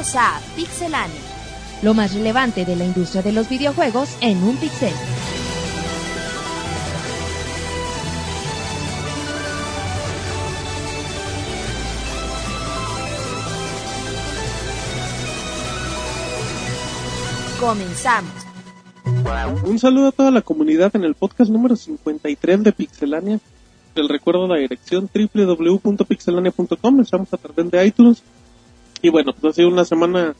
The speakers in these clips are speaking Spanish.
A Pixelania. Lo más relevante de la industria de los videojuegos en un pixel. Comenzamos. Un saludo a toda la comunidad en el podcast número 53 de Pixelania. Les recuerdo la dirección www.pixelania.com. Estamos a través de iTunes. Y bueno, pues ha sido una semana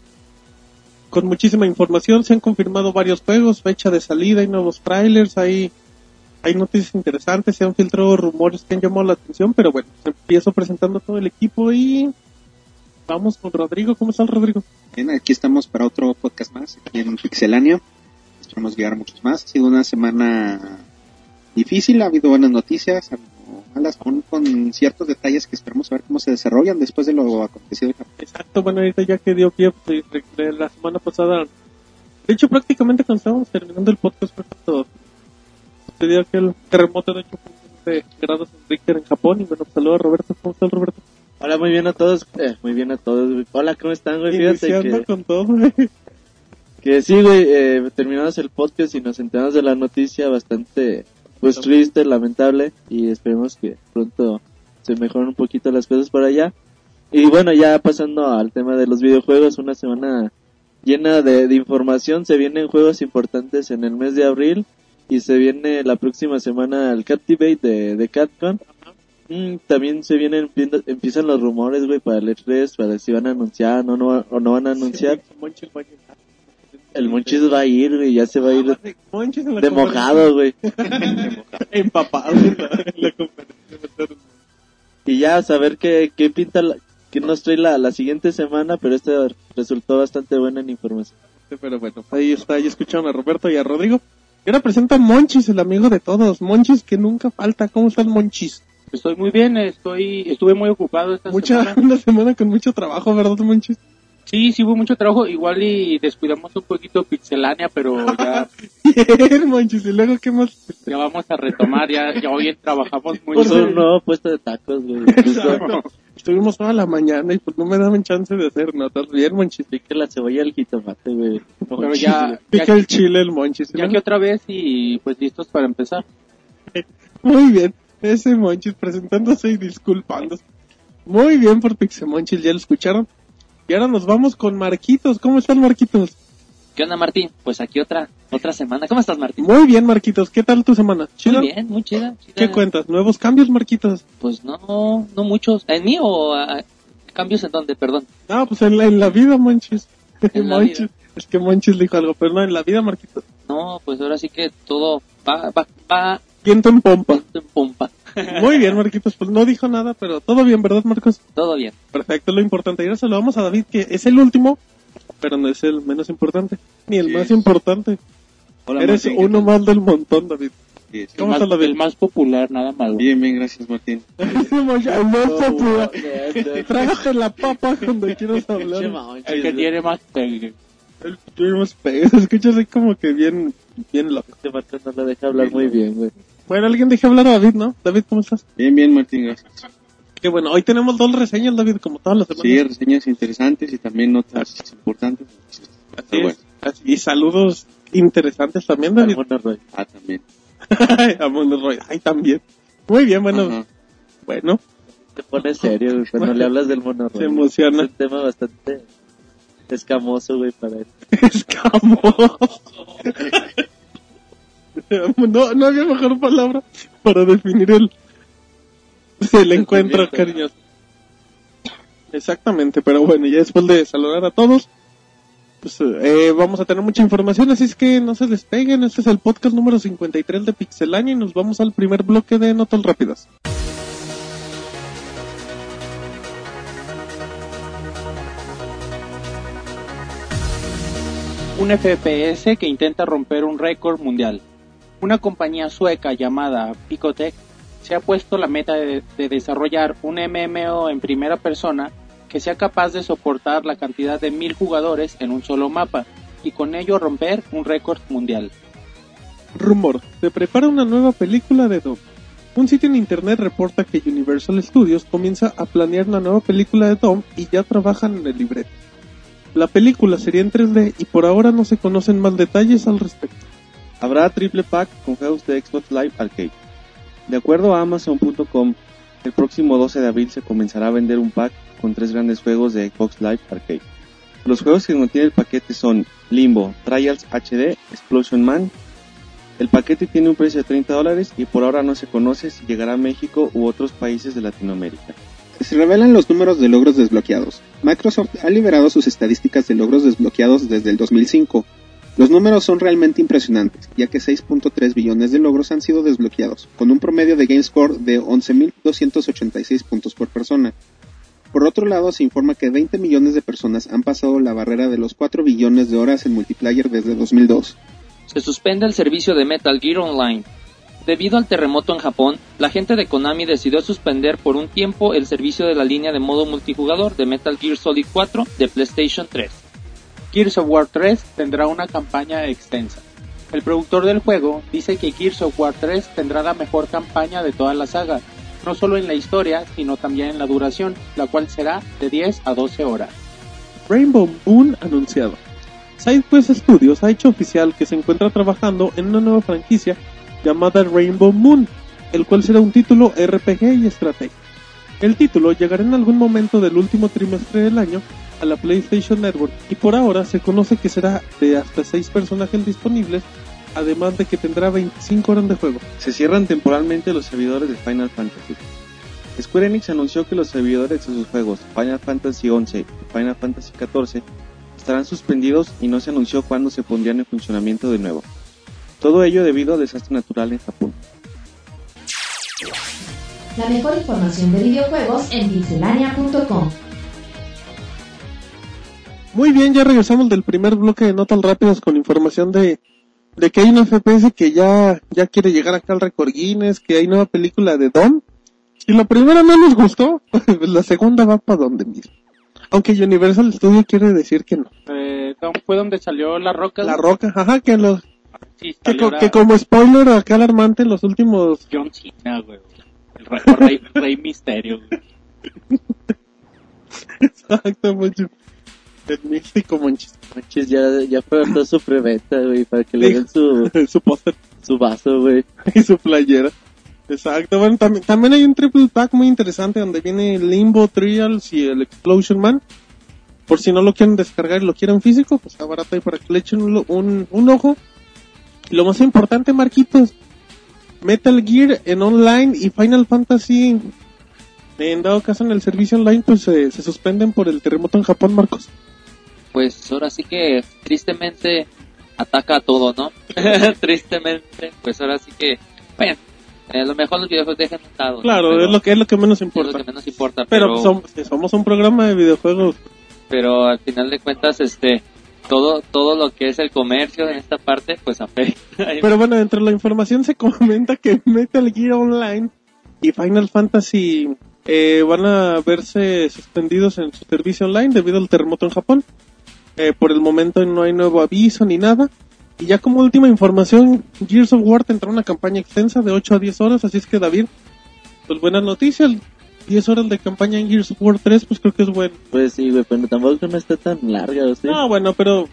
con muchísima información. Se han confirmado varios juegos, fecha de salida, hay nuevos trailers, hay, hay noticias interesantes, se han filtrado rumores que han llamado la atención. Pero bueno, empiezo presentando todo el equipo y vamos con Rodrigo. ¿Cómo está Rodrigo? Bien, aquí estamos para otro podcast más, aquí en Pixelania. Esperamos llegar a muchos más. Ha sido una semana difícil, ha habido buenas noticias, malas, aún con ciertos detalles que esperamos ver cómo se desarrollan después de lo acontecido en Japón. Exacto, bueno, ahorita ya que dio pie pues, de, de la semana pasada. De hecho, prácticamente cuando estábamos terminando el podcast fue cuando sucedió aquel terremoto de 8.7 grados en Richter en Japón. Y bueno, pues, saludos a Roberto. ¿Cómo está Roberto? Hola, muy bien a todos. Eh, muy bien a todos. güey. Hola, ¿cómo están, güey? Fíjate Iniciando que, con todo, güey. que sí, güey, eh, terminamos el podcast y nos enteramos de la noticia bastante, pues triste, lamentable, y esperemos que pronto se mejoren un poquito las cosas por allá. Y bueno, ya pasando al tema de los videojuegos, una semana llena de, de información, se vienen juegos importantes en el mes de abril, y se viene la próxima semana el Captivate de, de Capcom. Mm, también se vienen, empiezan los rumores, güey, para el E3, para si van a anunciar no, no, o no van a anunciar. Sí, El Monchis va a ir, güey, ya se va a ir Ah, en la de mojado, güey. Empapado en la, en la conferencia. Y ya a saber qué, qué pinta, la- qué nos trae la, la siguiente semana, pero este resultó bastante buena en información. Pero bueno, ahí está, ya escucharon a Roberto y a Rodrigo. Y ahora presenta a Monchis, el amigo de todos. Monchis que nunca falta. ¿Cómo estás, Monchis? Estoy muy bien, estoy, estuve muy ocupado esta Mucha, semana. una semana con mucho trabajo, ¿verdad, Monchis? Sí, sí hubo mucho trabajo, igual y descuidamos un poquito Pixelania, pero ya, Bien, Monchis. Y luego, ¿qué más? ya vamos a retomar, ya, ya hoy trabajamos Por mucho. Puso un nuevo puesto de tacos, güey. Estuvimos toda la mañana y pues no me daban chance de hacer notas. Bien, Monchis. Pique la cebolla al jitomate, güey. Pero ya, Pica ya, el chile, el Monchis. ya que otra vez y pues listos para empezar. Muy bien. Ese Monchis presentándose y disculpándose. Muy bien por Pixemonchis, ya lo escucharon. Y ahora nos vamos con Marquitos. ¿Cómo están, Marquitos? ¿Qué onda, Martín? Pues aquí otra otra semana. ¿Cómo estás, Martín? Muy bien, Marquitos. ¿Qué tal tu semana? ¿Chido? Muy bien, muy chida. chida. ¿Qué cuentas? ¿Nuevos cambios, Marquitos? Pues no, no muchos. ¿En mí o ah, cambios en dónde? Perdón. No, pues en la, en la vida, Monchis. En la Monchis. vida. Es que Monchis dijo algo, pero no, en la vida, Marquitos. No, pues ahora sí que todo va, va, va Viento en pompa. viento en pompa. Muy bien, Marquitos. Pues no dijo nada, pero todo bien, ¿verdad, Marcos? Todo bien. Perfecto, lo importante. Y ahora saludamos a David, que es el último, pero no es el menos importante, ni el Sí. más importante. Hola, Eres Martín, ¿qué uno más del montón, David. Sí, sí. El ¿Cómo más, está, David? el más popular, nada más. Bien, bien, gracias, Martín. El más popular. Trágate la papa cuando quieras hablar. El que tiene más pegue. El tuvimos pe- Se escucha así como que bien, bien loco. Este vato no lo deja hablar muy bien, güey. Bueno, alguien deje hablar a David, ¿no? David, ¿cómo estás? Bien, bien, Martín, gracias. Qué bueno, hoy tenemos dos reseñas, David, como todas las semanas. Sí, reseñas interesantes y también notas importantes. Así Pero es. Así- Y saludos interesantes también, David. Roy. Ah, también. a Monroy. Ay, también. Muy bien, bueno. Ajá. Bueno, Se pone serio, güey, cuando le hablas del Mono Roy. Se emociona. Es un tema bastante escamoso, güey, para él. escamoso. no, no había mejor palabra para definir el, el encuentro cariñoso. Exactamente, pero bueno, ya después de saludar a todos, pues eh, vamos a tener mucha información, así es que no se despeguen. Este es el podcast número 53 de Pixelania y nos vamos al primer bloque de Notas Rápidas. un FPS que intenta romper un récord mundial. Una compañía sueca llamada Picotech se ha puesto la meta de, de desarrollar un MMO en primera persona que sea capaz de soportar la cantidad de mil jugadores en un solo mapa y con ello romper un récord mundial. Rumor, se prepara una nueva película de Doom. Un sitio en internet reporta que Universal Studios comienza a planear una nueva película de Dom y ya trabajan en el libreto. La película sería en 3D y por ahora no se conocen más detalles al respecto. Habrá triple pack con juegos de Xbox Live Arcade. De acuerdo a Amazon.com, el próximo 12 de abril se comenzará a vender un pack con tres grandes juegos de Xbox Live Arcade. Los juegos que contiene el paquete son Limbo, Trials HD, Explosion Man. El paquete tiene un precio de 30 dólares y por ahora no se conoce si llegará a México u otros países de Latinoamérica. Se revelan los números de logros desbloqueados. Microsoft ha liberado sus estadísticas de logros desbloqueados desde el 2005. Los números son realmente impresionantes, ya que 6.3 billones de logros han sido desbloqueados, con un promedio de GameScore de 11.286 puntos por persona. Por otro lado, se informa que 20 millones de personas han pasado la barrera de los 4 billones de horas en multiplayer desde 2002. Se suspende el servicio de Metal Gear Online. Debido al terremoto en Japón, la gente de Konami decidió suspender por un tiempo el servicio de la línea de modo multijugador de Metal Gear Solid 4 de PlayStation 3. Gears of War 3 tendrá una campaña extensa. El productor del juego dice que Gears of War 3 tendrá la mejor campaña de toda la saga, no solo en la historia, sino también en la duración, la cual será de 10 a 12 horas. Rainbow Moon anunciado. SideQuest Studios ha hecho oficial que se encuentra trabajando en una nueva franquicia llamada Rainbow Moon, el cual será un título RPG y estrategia. El título llegará en algún momento del último trimestre del año a la PlayStation Network y por ahora se conoce que será de hasta 6 personajes disponibles, además de que tendrá 25 horas de juego. Se cierran temporalmente los servidores de Final Fantasy. Square Enix anunció que los servidores de sus juegos Final Fantasy XI y Final Fantasy XIV estarán suspendidos y no se anunció cuándo se pondrían en funcionamiento de nuevo. Todo ello debido al desastre natural en Japón. La mejor información de videojuegos en pixelania.com. Muy bien, ya regresamos del primer bloque de notas rápidas con información de, de que hay un FPS que ya, ya quiere llegar acá al récord Guinness, que hay nueva película de Don. Y la primera no nos gustó, la segunda va para donde mismo. Aunque Universal Studio quiere decir que no. Eh, fue donde salió La Roca. La Roca, ajá, que los, Sí, que, co- que como spoiler acá alarmante los últimos John Cena, güey. El rey, o rey, rey misterio, güey. Exacto, mucho. En México, manches. Manches, ya, ya faltó su preventa, güey, para que le den su, su póster su vaso, güey. y su playera. Exacto, bueno, también, también hay un triple pack muy interesante donde viene Limbo Trials y el Explosion Man. Por si no lo quieren descargar y lo quieren físico, pues está barato ahí para que le echen un, un, un ojo. Y lo más importante, Marquitos, Metal Gear en online y Final Fantasy, en dado caso en el servicio online, pues eh, se suspenden por el terremoto en Japón, Marcos. Pues ahora sí que tristemente ataca a todo, ¿no? tristemente, pues ahora sí que, bueno, eh, lo mejor los videojuegos dejan un lado. Claro, es lo que es lo que menos es importa. lo que menos importa, Pero pero, somos, somos un programa de videojuegos. pero al final de cuentas, este, todo, todo lo que es el comercio en esta parte, pues afecta. Pero bueno, dentro de la información se comenta que Metal Gear Online y Final Fantasy eh, van a verse suspendidos en su servicio online debido al terremoto en Japón. Eh, por el momento no hay nuevo aviso ni nada. Y ya como última información, Gears of War tendrá una campaña extensa de 8 a 10 horas, así es que David, pues buenas noticias. 10 horas de campaña en Gears of War 3, pues creo que es bueno. Pues sí, güey, pero tampoco no está tan larga, ¿o sí? Ah, bueno, pero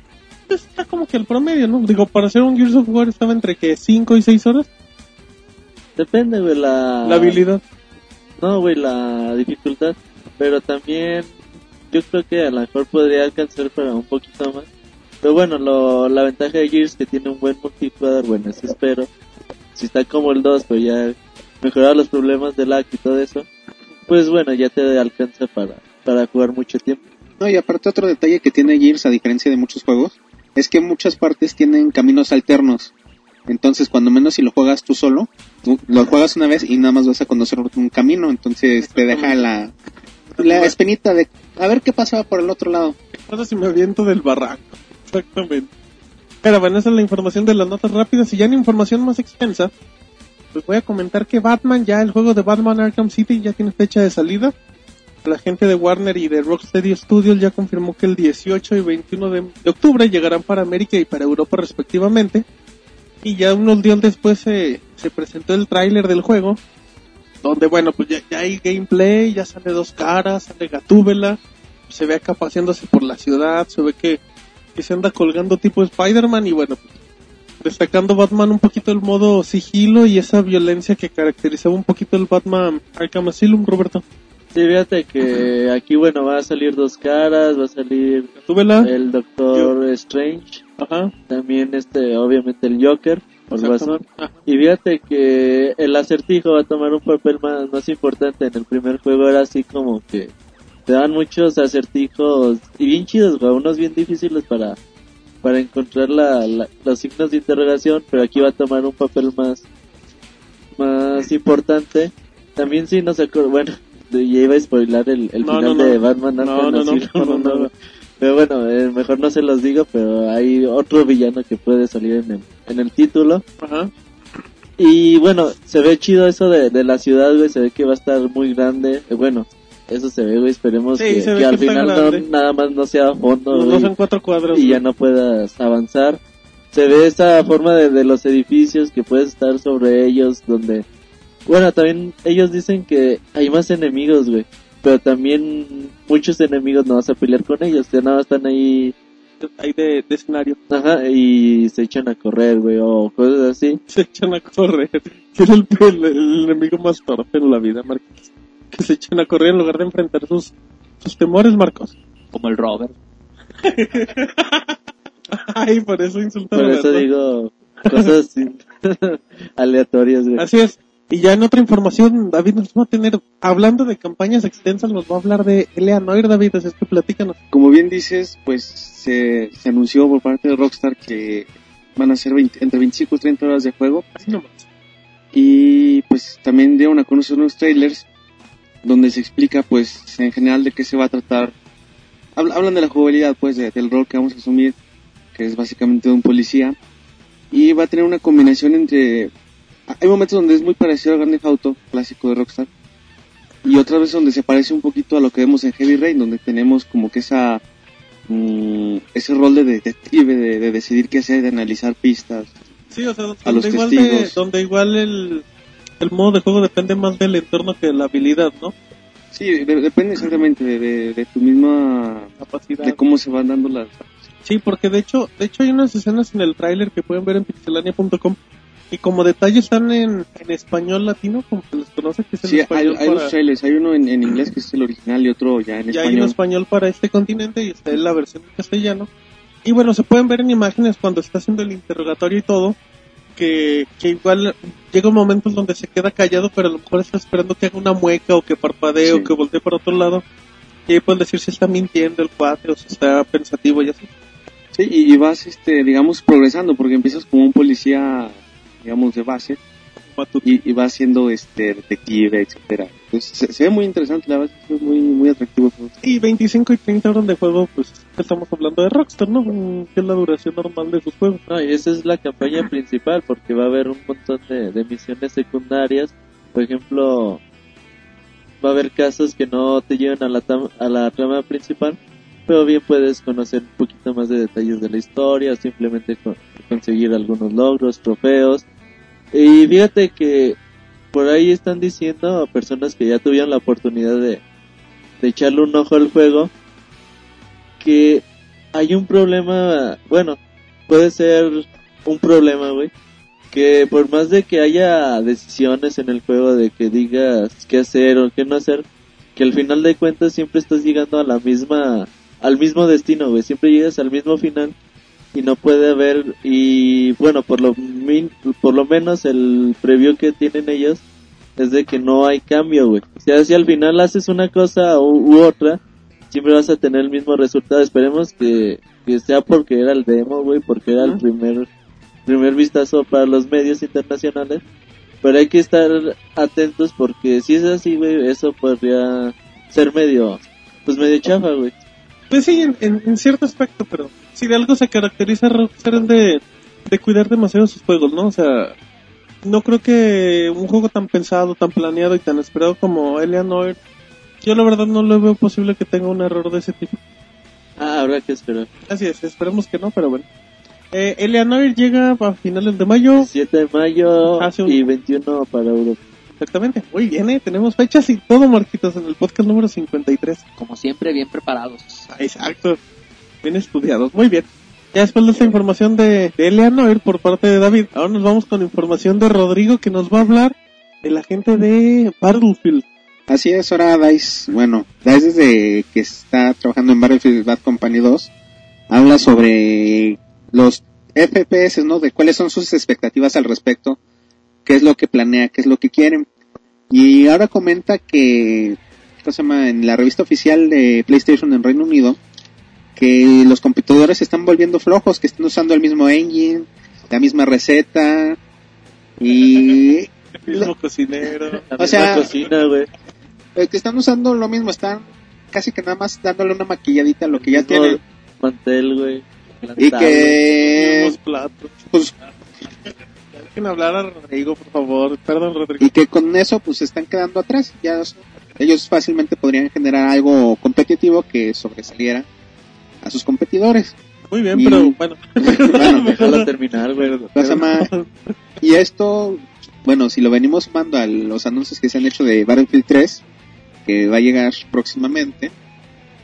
está como que el promedio, ¿no? Digo, para hacer un Gears of War estaba entre que 5 y 6 horas. Depende, güey, la... La habilidad. No, güey, la dificultad. Pero también yo creo que a lo mejor podría alcanzar para un poquito más. Pero bueno, lo, la ventaja de Gears es que tiene un buen multijugador, bueno, eso espero. Si está como el 2, pero ya mejorado los problemas de lag y todo eso, pues bueno, ya te alcanza para, para jugar mucho tiempo. No, y aparte otro detalle que tiene Gears, a diferencia de muchos juegos, es que muchas partes tienen caminos alternos. Entonces, cuando menos si lo juegas tú solo, tú lo juegas una vez y nada más vas a conocer un camino, entonces te deja la, la espinita de a ver qué pasa por el otro lado. pasa si me aviento del barranco? Exactamente. Pero bueno, esa es la información de las notas rápidas. Y ya en información más extensa, pues voy a comentar que Batman, ya el juego de Batman Arkham City ya tiene fecha de salida. La gente de Warner y de Rocksteady Studios ya confirmó que el 18 y 21 de, de octubre llegarán para América y para Europa respectivamente. Y ya unos días después se, se presentó el tráiler del juego. Donde bueno, pues ya, ya hay gameplay, ya sale dos caras, sale Gatúbela. se ve acá paseándose por la ciudad, se ve que, que se anda colgando tipo Spider-Man y bueno, pues, destacando Batman un poquito el modo sigilo y esa violencia que caracterizaba un poquito el Batman Arkham Asylum, Roberto. Sí, fíjate que aquí, bueno, va a salir dos caras, va a salir Súbela. el Doctor Strange, Ajá. también este, obviamente el Joker, Y fíjate que el acertijo va a tomar un papel más, más importante. En el primer juego era así como que te dan muchos acertijos y bien chidos, güey, unos bien difíciles para, para encontrar la, la- los signos de interrogación, pero aquí va a tomar un papel más, más importante. También sí nos acuerdo, bueno, ya iba a spoilar el, el No, final no, no. de Batman No, no, no, no, no, no. Pero bueno, eh, mejor no se los digo, pero hay otro villano que puede salir en el, en el título. Ajá. Y bueno, se ve chido eso de, de la ciudad, güey, se ve que va a estar muy grande. Eh, bueno, eso se ve, güey, esperemos Sí, que, al final no, nada más no sea fondo, Los güey, dos en cuatro cuadros. y ya no puedas avanzar. Se ve esa forma de, de los edificios que puedes estar sobre ellos, donde... Bueno, también ellos dicen que hay más enemigos, güey. Pero también muchos enemigos no vas a pelear con ellos, ya nada más están ahí, Ahí de, de escenario. ajá, y se echan a correr, güey, o cosas así. Se echan a correr. Que es el, el, el enemigo más torpe en la vida, Marcos. Que se echan a correr en lugar de enfrentar sus, sus temores, Marcos. Como el Robert. Ay, por eso insultan Por eso digo cosas aleatorias, güey. Así es. Y ya en otra información, David nos va a tener, hablando de campañas extensas, nos va a hablar de Eleanor, David, así es que platícanos. Como bien dices, pues se, se anunció por parte de Rockstar que van a ser 20 entre 25 y 30 horas de juego. Así nomás. Y pues también dieron a conocer unos trailers donde se explica pues en general de qué se va a tratar. Habl- hablan de la jugabilidad pues de- del rol que vamos a asumir, que es básicamente de un policía. Y va a tener una combinación entre... Hay momentos donde es muy parecido al Grand Theft Auto, clásico de Rockstar. Y otras veces donde se parece un poquito a lo que vemos en Heavy Rain, donde tenemos como que esa... mm, ese rol de detective, de, de decidir qué hacer, de analizar pistas. Sí, o sea, donde, A los igual, de- donde igual el, el modo de juego depende más del entorno que de la habilidad, ¿no? Sí, de- depende exactamente de tu misma... Capacidad. de cómo se van dando las... Sí, porque de hecho, de hecho hay unas escenas en el tráiler que pueden ver en pixelania.com y como detalle están en, en español latino, como se les conoce, que es el Sí, hay, español hay para- dos trailers, hay uno en, en inglés que es el original y otro ya en y hay un español. español para este continente y está en la versión en castellano. Y bueno, se pueden ver en imágenes cuando está haciendo el interrogatorio y todo, que, que igual llega un momento en donde se queda callado, pero a lo mejor está esperando que haga una mueca o que parpadee Sí. o que voltee para otro lado. Y ahí pueden decir si está mintiendo el cuate o si está pensativo y así. Sí, y, y vas, este, digamos, progresando porque empiezas como un policía, digamos, de base y, y vas siendo, este, detective, etcétera. Entonces, se, se ve muy interesante, la verdad, es muy, muy atractivo. Y 25 y 30 horas de juego, pues estamos hablando de Rockstar, ¿no? Que es la duración normal de sus juegos. No, y esa es la campaña principal porque va a haber un montón de, de misiones secundarias. Por ejemplo, va a haber casos que no te llevan a la, tam- a la trama principal, pero bien puedes conocer un poquito más de detalles de la historia, simplemente con- conseguir algunos logros, trofeos. Y fíjate que por ahí están diciendo a personas que ya tuvieron la oportunidad de, de echarle un ojo al juego que hay un problema, bueno, puede ser un problema, güey. Que por más de que haya decisiones en el juego de que digas qué hacer o qué no hacer, que al final de cuentas siempre estás llegando a la misma, al mismo destino, güey. Siempre llegas al mismo final y no puede haber, y bueno, por lo, min- por lo menos el preview que tienen ellos es de que no hay cambio, güey. O sea, si al final haces una cosa u, u otra, siempre vas a tener el mismo resultado. Esperemos que, que sea porque era el demo, güey, porque era el primer, primer vistazo para los medios internacionales. Pero hay que estar atentos porque si es así, güey, eso podría ser medio, pues medio chafa, güey. Pues sí, en, en- en cierto aspecto, pero si de algo se caracteriza Rockstar es de, de cuidar demasiado sus juegos, ¿no? O sea, no creo que un juego tan pensado, tan planeado y tan esperado como Eleanor, yo la verdad no lo veo posible que tenga un error de ese tipo. Ah, habrá que esperar. Así es, esperemos que no, pero bueno. Eh, Eleanor llega a finales de mayo, 7 de mayo Hace un- y 21 para Europa. Exactamente. Muy bien, ¿eh? Tenemos fechas y todo, Marquitos, en el podcast número 53. Como siempre, bien preparados. Exacto. Bien estudiados. Muy bien. Ya después de esta información de, de Eleanor por parte de David, ahora nos vamos con información de Rodrigo que nos va a hablar de la gente de Battlefield. Así es, ahora DICE, bueno, DICE desde que está trabajando en Battlefield Bad Company 2, habla sobre los FPS, ¿no? De cuáles son sus expectativas al respecto, qué es lo que planea, qué es lo que quieren. Y ahora comenta que, ¿cómo se llama? En la revista oficial de PlayStation en Reino Unido, que los competidores se están volviendo flojos, que están usando el mismo engine, la misma receta, y El mismo cocinero. La O misma sea- cocina, güey. eh, que están usando lo mismo, están casi que nada más dándole una maquilladita a lo que ya Mismo tienen. Mantel, güey. Y que, platos. pues, Dejen hablar a Rodrigo, por favor. Perdón, Rodrigo. y que con eso pues se están quedando atrás. Ya ellos fácilmente podrían generar algo competitivo que sobresaliera a sus competidores. Muy bien, Y- pero bueno. Bueno, Déjalo terminar, güey. Se y esto, bueno, si lo venimos sumando a los anuncios que se han hecho de Battlefield 3, que va a llegar próximamente,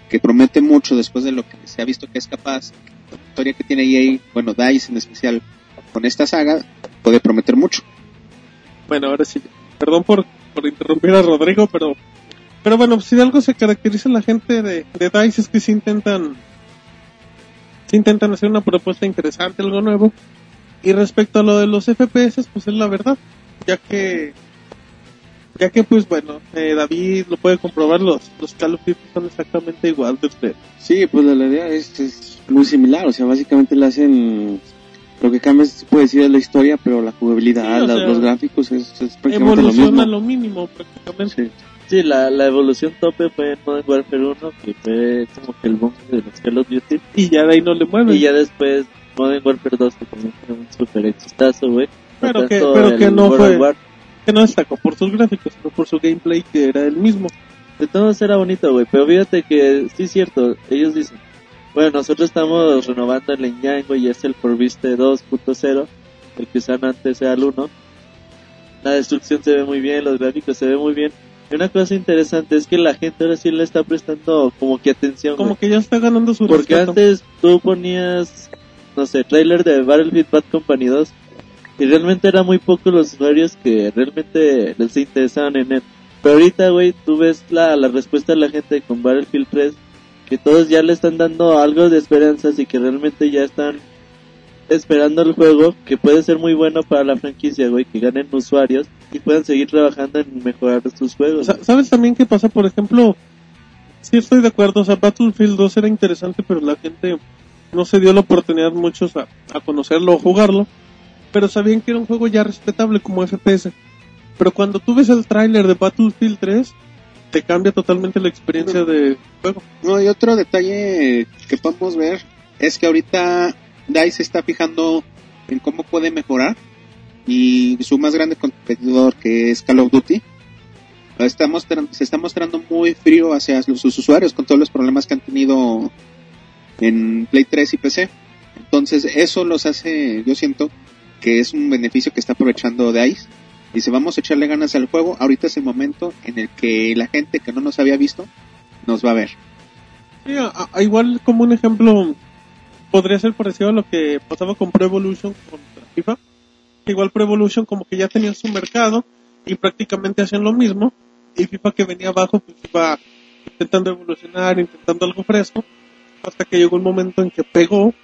que promete mucho después de lo que se ha visto que es capaz, la historia que tiene EA, bueno, DICE en especial, con esta saga, puede prometer mucho. Bueno, ahora sí. Perdón por, por interrumpir a Rodrigo, pero pero bueno, si de algo se caracteriza la gente de, de DICE es que sí intentan intentan hacer una propuesta interesante, algo nuevo. Y respecto a lo de los FPS, pues es la verdad, ya que ya que pues bueno, eh, David lo puede comprobar, los, los Call of Duty son exactamente igual de usted. Sí, pues la, la idea es, es muy similar, o sea, básicamente le hacen... Lo que cambia, se puede decir, es la historia, pero la jugabilidad, Sí, o la- sea, los gráficos es, es prácticamente lo Evoluciona mismo. lo mínimo prácticamente. Sí. Sí, la, la evolución tope fue en Modern Warfare 1, que fue como que el boom de los Call of Duty. Y ya de ahí no le mueven. Y ya después Modern Warfare 2, que también fue un super exitazo, güey. Pero que- pero que no World fue- War. que no destacó por sus gráficos, sino por su gameplay que era el mismo. De todos era bonito, güey. Pero fíjate que sí es cierto. Ellos dicen, bueno, nosotros estamos renovando el güey, y es el Forbiste 2.0. El que usaban antes era el 1. La destrucción se ve muy bien, los gráficos se ve muy bien. Y una cosa interesante es que la gente ahora sí le está prestando como que atención, Como güey. que ya está ganando su Porque respeto. antes tú ponías, no sé, trailer de Battlefield Bad Company 2 y realmente eran muy pocos los usuarios que realmente les interesaban en él. Pero ahorita, güey, tú ves la, la respuesta de la gente con Battlefield 3, que todos ya le están dando algo de esperanzas y que realmente ya están esperando el juego, que puede ser muy bueno para la franquicia, güey, que ganen usuarios y puedan seguir trabajando en mejorar sus juegos. Sa- ¿Sabes también qué pasa? Por ejemplo, sí estoy de acuerdo, o sea, Battlefield 2 era interesante, pero la gente no se dio la oportunidad muchos a, a conocerlo o jugarlo, pero sabían que era un juego ya respetable como FPS. Pero cuando tú ves el tráiler de Battlefield 3, te cambia totalmente la experiencia de juego. No, y otro detalle que podemos ver es que ahorita DICE está fijando en cómo puede mejorar y su más grande competidor que es Call of Duty está se está mostrando muy frío hacia sus usuarios con todos los problemas que han tenido en Play 3 y PC. Entonces eso los hace, yo siento que es un beneficio que está aprovechando DICE. Dice, vamos a echarle ganas al juego, ahorita es el momento en el que la gente que no nos había visto nos va a ver. A- igual como un ejemplo podría ser parecido a lo que pasaba con Pro Evolution contra FIFA. Igual Pro Evolution como que ya tenía su mercado y prácticamente hacían lo mismo. Y FIFA que venía abajo pues iba intentando evolucionar, intentando algo fresco, hasta que llegó un momento en que pegó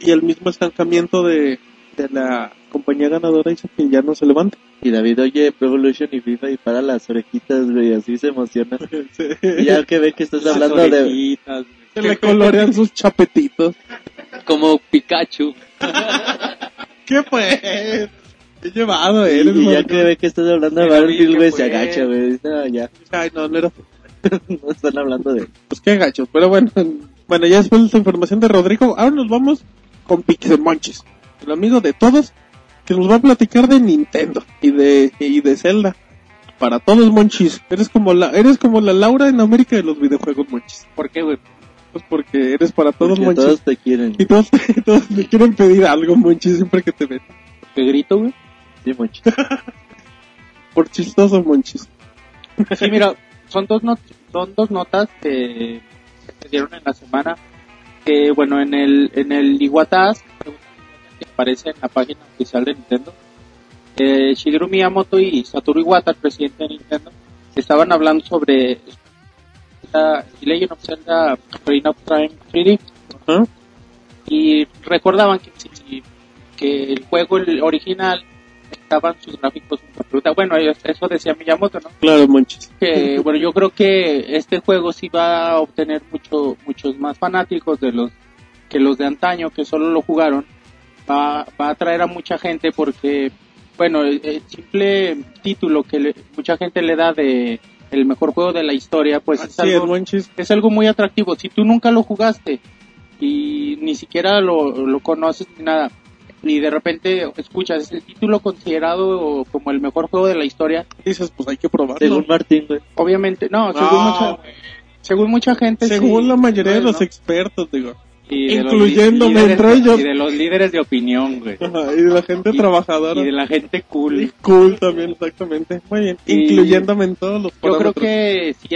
y el mismo estancamiento de, de la compañía ganadora hizo que ya no se levante. Y David oye Pro Evolution y FIFA y para las orejitas, güey, así se emociona. Y ya que ve que estás Las hablando de... orejitas. Se le colorean sus chapetitos. Como Pikachu. ¿Qué pues? Qué llevado Y, eres, y ya que ve que estás hablando de Battlefield, güey, se agacha, güey. Dice, "Ah, ya, Ay, no, no era no están hablando de... Pues qué gachos, pero bueno, bueno, ya después de esta información de Rodrigo, ahora nos vamos con Pixemonchis, el amigo de todos, que nos va a platicar de Nintendo y de, y de Zelda. Para todos, Monchis, eres como la, eres como la Laura en América de los videojuegos, Monchis. ¿Por qué, güey? Pues porque eres para todos, Porque Monchis. todos te quieren. Y todos, todos te quieren pedir algo, Monchis, siempre que te ven. ¿Qué grito, güey? Sí, mucho. Por chistoso, monchis. Sí, mira, son dos, not- son dos notas que se dieron en la semana. Que, bueno, en el, en el Iwatas, que aparece en la página oficial de Nintendo, eh, Shigeru Miyamoto y Satoru Iwata, el presidente de Nintendo, estaban hablando sobre la Legend of Zelda Ocarina of Time 3D Ajá. y recordaban que, que el juego el original estaban sus gráficos brutal. bueno eso decía Miyamoto no Claro, monchis. que bueno yo creo que este juego sí va a obtener mucho muchos más fanáticos de los que los de antaño que solo lo jugaron va, va a atraer a mucha gente porque bueno el, el simple título que le- mucha gente le da de el mejor juego de la historia pues es algo es algo muy atractivo. Si tú nunca lo jugaste y ni siquiera lo, lo conoces ni nada, y de repente escuchas el título considerado como el mejor juego de la historia, Dices, pues hay que probarlo. Según Martín, güey. obviamente, no, según, No, mucha, según mucha gente. Según sí, la mayoría de los expertos, digo. Y incluyéndome líderes- entre ellos. Y de los líderes de opinión, güey. Ajá, y de la gente Y- trabajadora. Y de la gente cool. Cool también, exactamente. Muy bien. Y- Incluyéndome en todos los Yo creo parámetros. que sí,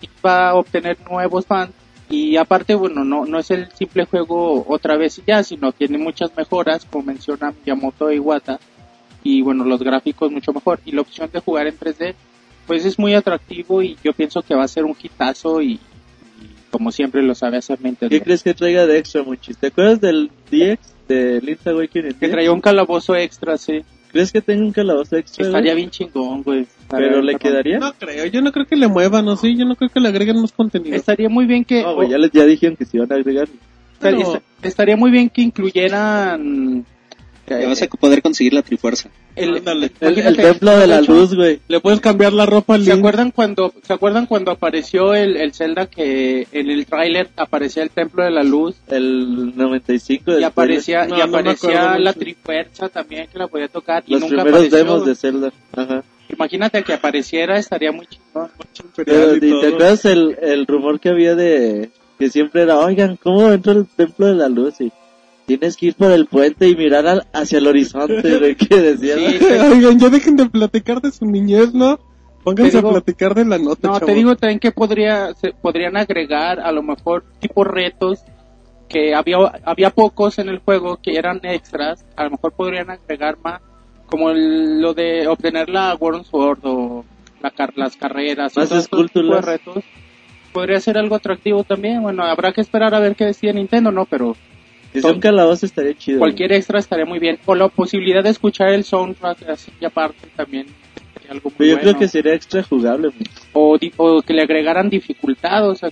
sí va a obtener nuevos fans y aparte, bueno, no, no es el simple juego otra vez y ya, sino tiene muchas mejoras, como menciona Miyamoto e Iwata, y bueno, los gráficos mucho mejor. Y la opción de jugar en 3D, pues es muy atractivo y yo pienso que va a ser un hitazo y como siempre lo sabe hacer Nintendo. ¿Qué crees que traiga de extra, Monchis? ¿Te acuerdas del DX de Link's Awakening? Que traía un calabozo extra, sí. ¿Crees que tenga un calabozo extra? Estaría bien chingón, güey. ¿Pero le quedaría? No creo, yo no creo que le muevan, ¿no? Sí, yo no creo que le agreguen más contenido. Estaría muy bien que... No, güey, ya, les, ya dijeron que se iban a agregar. Estaría, Pero- est- estaría muy bien que incluyeran Ya vas a poder conseguir la trifuerza. El, Ándale. El, el templo de la hecho, luz, güey. Le puedes cambiar la ropa al ¿Se Link. acuerdan cuando se acuerdan cuando apareció el, el Zelda que en el tráiler aparecía el templo de la luz El 95 y del aparecía No, y aparecía la trifuerza también que la podía tocar y Los nunca primeros apareció. demos de Zelda. Ajá. Imagínate que apareciera estaría muy chingón. Pero, y ¿y. ¿Te acuerdas el, el rumor que había de que siempre era, oigan, ¿cómo entra el templo de la luz? Y tienes que ir por el puente y mirar al- hacia el horizonte, güey, que decía. Sí, Oigan, ya dejen de platicar de su niñez, ¿no? Pónganse digo- a platicar de la nota, No, te digo también que podría se podrían agregar a lo mejor tipo retos que había había pocos en el juego que eran extras, a lo mejor podrían agregar más como el- lo de obtener la World Sword o la car- las carreras, Más todo tipo de esculturas. retos. Podría ser algo atractivo también. Bueno, habrá que esperar a ver qué decide Nintendo, ¿no? Pero Que sea un calabozo estaría chido. cualquier extra estaría muy bien. O la posibilidad de escuchar el soundtrack así aparte también algo muy Pero yo bueno creo que sería extra jugable, o, o que le agregaran dificultad, o sea,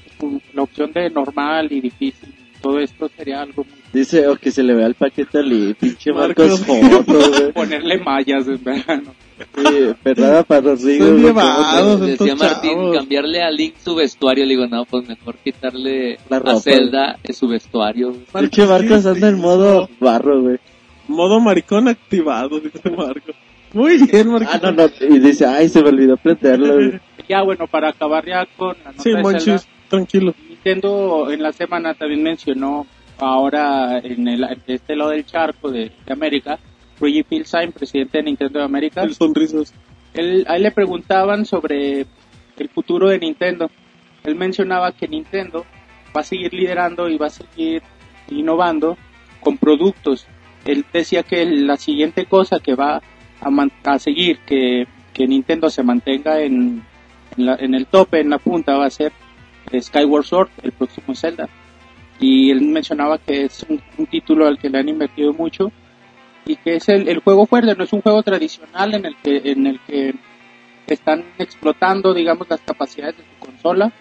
la opción de normal y difícil, todo esto sería algo muy... Dice, o que se le vea el paquete al pinche Marcos. Marcos Foto, güey. Ponerle mallas en verano. Sí, perrada para Rodrigo. Son güey, llevados. ¿cómo te- estos Decía Martín, chavos. cambiarle a Link su vestuario. Le digo, no, pues mejor quitarle La a ropa, Zelda su vestuario. Pinche Marcos anda en modo barro, güey. Modo maricón activado, dice Marco. Muy bien, Marco. Ah, no, no. Y dice, ay, se me olvidó prenderlo, güey. Ya, bueno, para acabar ya con la nota Sí, de Monchis, Zelda, tranquilo. Nintendo en la semana también mencionó ahora en el de este lado del charco de, de América, Luigi Pilsheim, presidente de Nintendo de América, El sonrisas. él, a él le preguntaban sobre el futuro de Nintendo. Él mencionaba que Nintendo va a seguir liderando y va a seguir innovando con productos. Él decía que la siguiente cosa que va a, man- a seguir, que, que Nintendo se mantenga en, en, la- en el tope, en la punta, va a ser Skyward Sword, el próximo Zelda. Y él mencionaba que es un, un título al que le han invertido mucho y que es el, el juego fuerte, no es un juego tradicional en el que en el que están explotando, digamos, las capacidades de su consola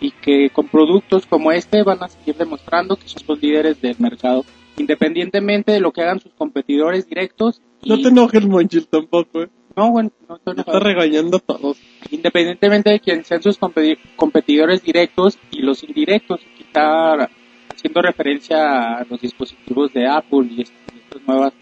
y que con productos como este van a seguir demostrando que son los líderes del mercado, independientemente de lo que hagan sus competidores directos. No y- te enojes, Monchis, tampoco, ¿eh? no, bueno, no estoy Me está regañando a todos. Independientemente de quién sean sus competi- competidores directos y los indirectos, está haciendo referencia a los dispositivos de Apple y est- y estas nuevas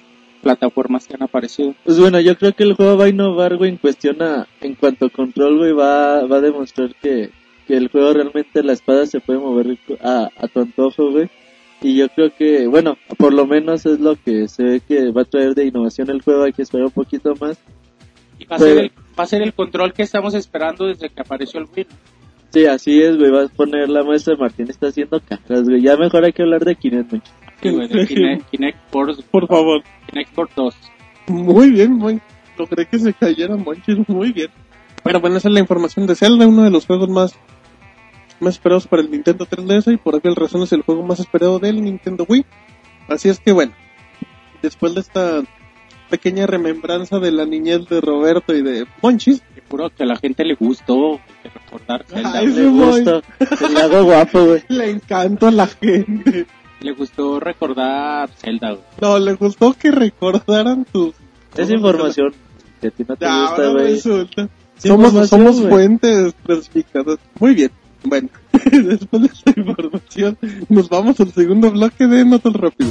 plataformas que han aparecido. Pues bueno, yo creo que el juego va a innovar, güey, en cuestión a, en cuanto a control, güey, va, va a demostrar que, que el juego realmente la espada se puede mover a, a tu antojo, güey. Y yo creo que, bueno, por lo menos es lo que se ve que va a traer de innovación el juego, hay que esperar un poquito más. Y va a Pero- ser el, va a ser el control que estamos esperando desde que apareció el Wii. Sí, así es, güey. Vas a poner la muestra de Martín está haciendo caras, güey. Ya mejor hay que hablar de Kinect, mucho. Sí, güey, de Kinect, Kinect Sports, Por favor. Kinect Sport 2. Muy bien, muy. Logré que se cayera Monchis, muy bien. Pero bueno, esa es la información de Zelda, uno de los juegos más, más esperados para el Nintendo 3DS y por aquel razón es el juego más esperado del Nintendo Wii. Así es que bueno, después de esta pequeña remembranza de la niñez de Roberto y de Monchis, Seguro que a la gente le gustó recordar Zelda. Ay, güey. sí, Le gusta. Le hago guapo, güey. le encanta a la gente. Le gustó recordar Zelda. güey. No, le gustó que recordaran tus... Es información que a ti no te Ya, gusta, güey. resulta. Somos somos fuentes clasificadas. Muy bien. Bueno, después de esta información, nos vamos al segundo bloque de Notas Rápido.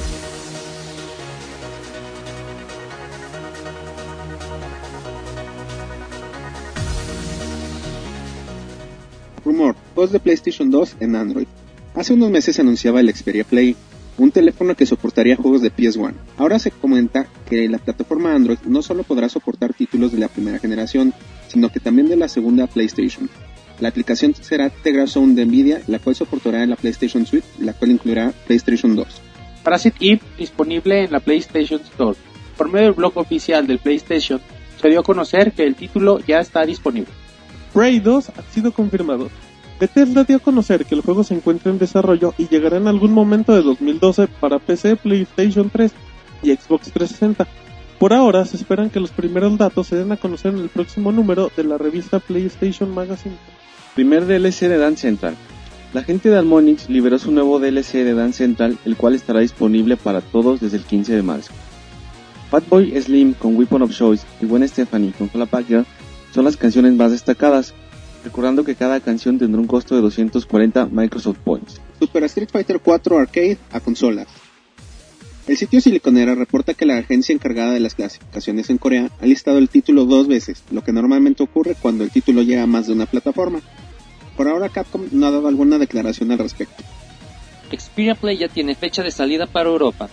Rumor, juegos de PlayStation 2 en Android. Hace unos meses se anunciaba el Xperia Play, un teléfono que soportaría juegos de PS1. Ahora se comenta que la plataforma Android no solo podrá soportar títulos de la primera generación, sino que también de la segunda PlayStation. La aplicación será Tegra de Nvidia, la cual soportará la PlayStation Suite, la cual incluirá PlayStation 2. Parasite Eve disponible en la PlayStation Store. Por medio del blog oficial del PlayStation, se dio a conocer que el título ya está disponible. Prey 2 ha sido confirmado. Bethesda dio a conocer que el juego se encuentra en desarrollo y llegará en algún momento de 2012 para PC, PlayStation 3 y Xbox 360. Por ahora se esperan que los primeros datos se den a conocer en el próximo número de la revista PlayStation Magazine. Primer DLC de Dance Central. La gente de Almonix liberó su nuevo DLC de Dance Central, el cual estará disponible para todos desde el 15 de marzo. Fatboy Slim con Weapon of Choice y Gwen Stephanie con Girl son las canciones más destacadas, recordando que cada canción tendrá un costo de 240 Microsoft Points. Super Street Fighter 4 Arcade a consolas. El sitio Siliconera reporta que la agencia encargada de las clasificaciones en Corea ha listado el título dos veces, lo que normalmente ocurre cuando el título llega a más de una plataforma. Por ahora Capcom no ha dado alguna declaración al respecto. Xperia Play ya tiene fecha de salida para Europa.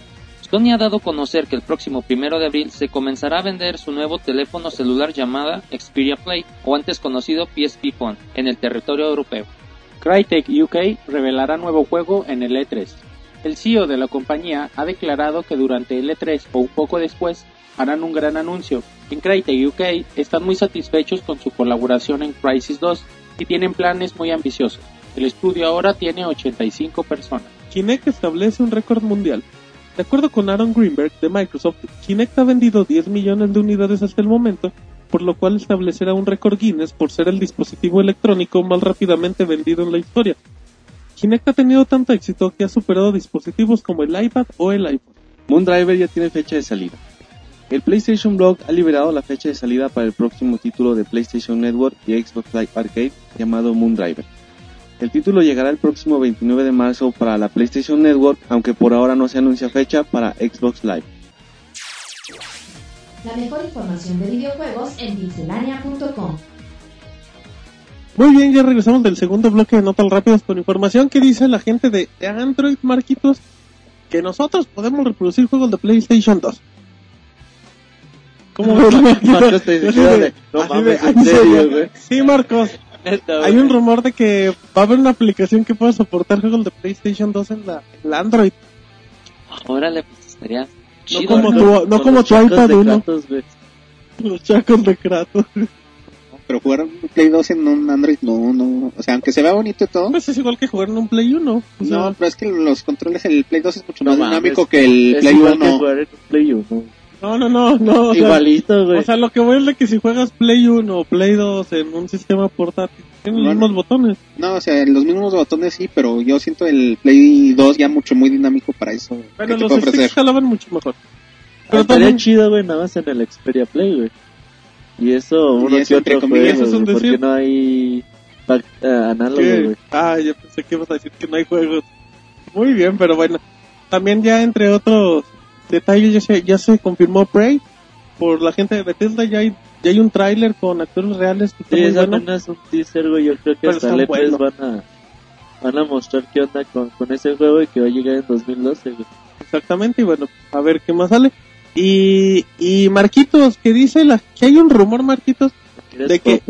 Sony ha dado a conocer que el próximo primero de abril se comenzará a vender su nuevo teléfono celular llamada Xperia Play, o antes conocido PSP Phone, en el territorio europeo. Crytek UK revelará nuevo juego en el E3. El CEO de la compañía ha declarado que durante el E3 o un poco después harán un gran anuncio. En Crytek UK están muy satisfechos con su colaboración en Crisis 2 y tienen planes muy ambiciosos. El estudio ahora tiene 85 personas. Kinect establece un récord mundial. De acuerdo con Aaron Greenberg de Microsoft, Kinect ha vendido 10 millones de unidades hasta el momento, por lo cual establecerá un récord Guinness por ser el dispositivo electrónico más rápidamente vendido en la historia. Kinect ha tenido tanto éxito que ha superado dispositivos como el iPad o el iPhone. Moondriver ya tiene fecha de salida. El PlayStation Blog ha liberado la fecha de salida para el próximo título de PlayStation Network y Xbox Live Arcade llamado Moondriver. El título llegará el próximo 29 de marzo para la PlayStation Network, aunque por ahora no se anuncia fecha para Xbox Live. La mejor información de videojuegos en pixelania.com. Muy bien, ya regresamos del segundo bloque de Notas Rápidas con información que dice la gente de, de Android, Marquitos, que nosotros podemos reproducir juegos de PlayStation 2. ¿Cómo ves, Marquitos? Marcos te dice, "Órale, no mames, de- en serio, de- güey". Sí, Marcos. Neta, Hay un rumor de que va a haber una aplicación que pueda soportar juegos de PlayStation 2 en la, en la Android. Órale, pues estaría No chido. como ¿no? tu, no como los tu chacos iPad de 1. Kratos, güey. Los chacos de Kratos. Pero jugar un Play 2 en un Android, no, no. O sea, aunque se vea bonito y todo. Pues es igual que jugar en un Play 1. O sea, No, pero es que los controles, el Play 2 es mucho No más mames. dinámico que el Es Play igual que 1. jugar en un Play 1. No, no, no, no. Igualito, güey. O sea, lo que voy es de que si juegas Play 1 o Play 2 en un sistema portátil, tienen los mismos botones. No, o sea, los mismos botones sí, pero yo siento el Play 2 ya mucho, muy dinámico para eso. Pero los sticks jalaban mucho mejor. Pero Estaría también, chido, güey, nada más en el Xperia Play, güey. Y eso, Y uno eso que entre otro comillas, juego, eso es porque no hay eh, análogo, güey. ah, yo pensé que ibas a decir que no hay juegos. Muy bien, pero bueno. También ya entre otros detalles ya se, ya se confirmó Prey. Por la gente de Bethesda ya hay, ya hay un tráiler con actores reales que Sí, es bueno. apenas un teaser, güey. Yo creo que Pero hasta está el E3 bueno. van a, van a mostrar qué onda con, con ese juego y que va a llegar en 2012, güey. Exactamente, y bueno, a ver qué más sale. Y, y Marquitos, que dice la, que hay un rumor, Marquitos, de que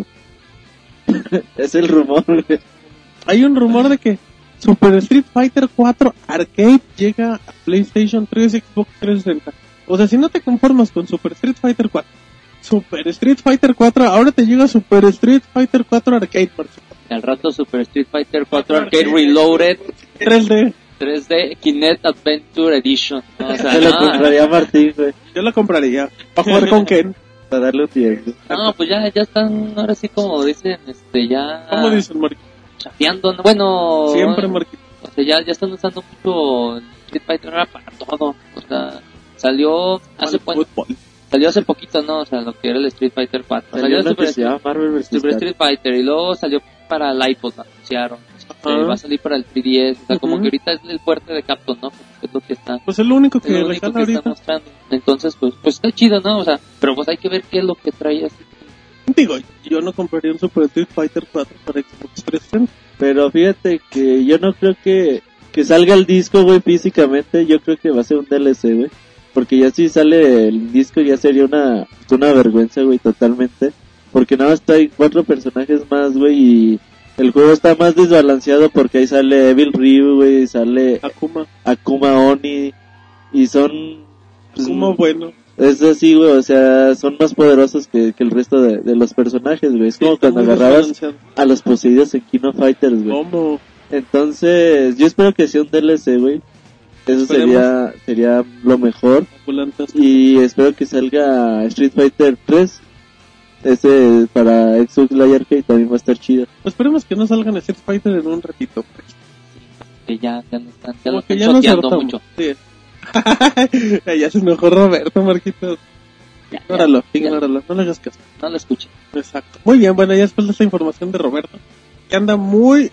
es el rumor, güey. hay un rumor de que Super Street Fighter 4 Arcade llega a PlayStation 3, Xbox 360. O sea, si no te conformas con Super Street Fighter 4, Super Street Fighter 4, ahora te llega Super Street Fighter 4 Arcade, Marcelo. Al rato Super Street Fighter 4 Arcade Reloaded 3D. 3D Kinect Adventure Edition. ¿no? O sea, Se lo compraría a Martín, güey. Yo la compraría. Para jugar con Ken. Para darle un tiempo. no, pues ya, ya están, ahora sí como dicen, este, ya ¿Cómo dicen, Marquito? Chapeando, ¿no? bueno, Siempre, Marquito. o sea, ya, ya están usando mucho el Street Fighter ahora para todo, o sea, salió hace, fútbol. salió hace poquito, ¿no? O sea, lo que era el Street Fighter 4. Salió Salió Super, llama Marvel vs. Super. Street Fighter y luego salió para el iPod, lo anunciaron. Este, Ajá. va a salir para el 3DS, o sea, como Ujú. que ahorita es el fuerte de Capcom, ¿no? Es lo que está Pues es lo único es que lo le único que está mostrando. Entonces, pues, pues está chido, ¿no? O sea, pero pues hay que ver qué es lo que trae así. Digo, yo no compraría un Super Street Fighter 4 para Xbox 360. Pero fíjate que yo no creo que, que salga el disco, güey, físicamente. Yo creo que va a ser un DLC, güey. Porque ya si sale el disco ya sería una, una vergüenza, güey, totalmente. Porque nada más hay cuatro personajes más, güey, y el juego está más desbalanceado porque ahí sale Evil Ryu, güey, sale Akuma. Akuma Oni, y son... pues, Akuma bueno. Es así, güey, o sea, son más poderosos que, que el resto de, de los personajes, güey. Es como Sí, cuando agarrabas a los poseídos en Kino Fighters, güey. ¿Cómo? Entonces, yo espero que sea un DLC, güey. Eso Esperemos. sería, sería lo mejor. Y espero que salga Street Fighter 3. Ese para Xbox Live Arcade también va a estar chido. Esperemos que no salgan Street Fighter en un ratito. pues. Que ya, ya no están, ya lo están ya mucho. Sí. ya se enojó Roberto, Marquitos. Ya, ya, Ignóralo, ya, ignóralo, no le hagas caso. no lo escuchen. Exacto. Muy bien, bueno, ya después de esta información de Roberto, que anda muy,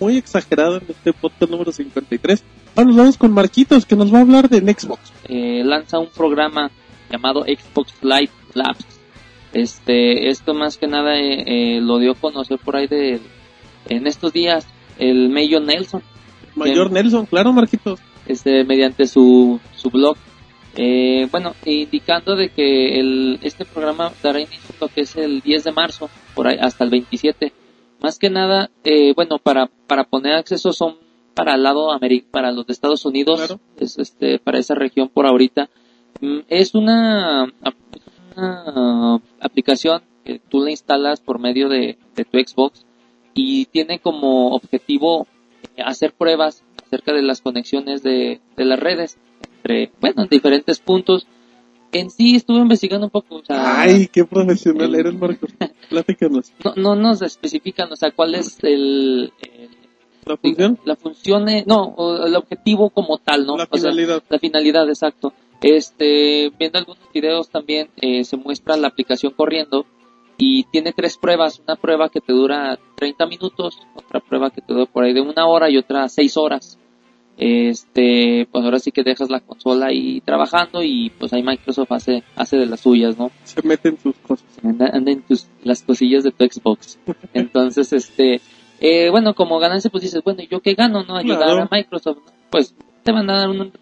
muy exagerado en este podcast número 53. Ahora nos vamos con Marquitos, que nos va a hablar del Xbox. eh, lanza un programa llamado Xbox Live Labs. Este, esto más que nada eh, eh, lo dio a conocer por ahí de, en estos días el Mayo Nelson, Mayor Nelson, claro, Marquitos. Este, mediante su, su blog. Eh, bueno, indicando de que el, este programa dará inicio lo que es el 10 de marzo, por ahí, hasta el 27. Más que nada, eh, bueno, para, para poner acceso son para el lado Ameri- para los de Estados Unidos, Claro. es este, para esa región por ahorita. Mm, Es una, una aplicación que tú la instalas por medio de, de tu Xbox y tiene como objetivo hacer pruebas acerca de las conexiones de, de las redes entre, bueno, en diferentes puntos. En sí estuve investigando un poco, o sea, Ay, qué profesional eres, Marcos. Platícanos. no, no nos especifican, o sea, cuál es el, el- ¿La función? la función, eh, no, el objetivo como tal, ¿no? La O sea, finalidad. la finalidad, exacto. Este, viendo algunos videos también eh, se muestra la aplicación corriendo y tiene tres pruebas. Una prueba que te dura 30 minutos, otra prueba que te dura por ahí de una hora y otra seis horas. Este, pues ahora sí que dejas la consola ahí trabajando y pues ahí Microsoft hace, hace de las suyas, ¿no? Se meten sus cosas. anda, anda en tus, las cosillas de tu Xbox. Entonces, este, eh, bueno, como ganancia, pues dices, bueno, ¿y yo qué gano, no? Ayudar Claro. a Microsoft, ¿no? Pues te van a dar un, un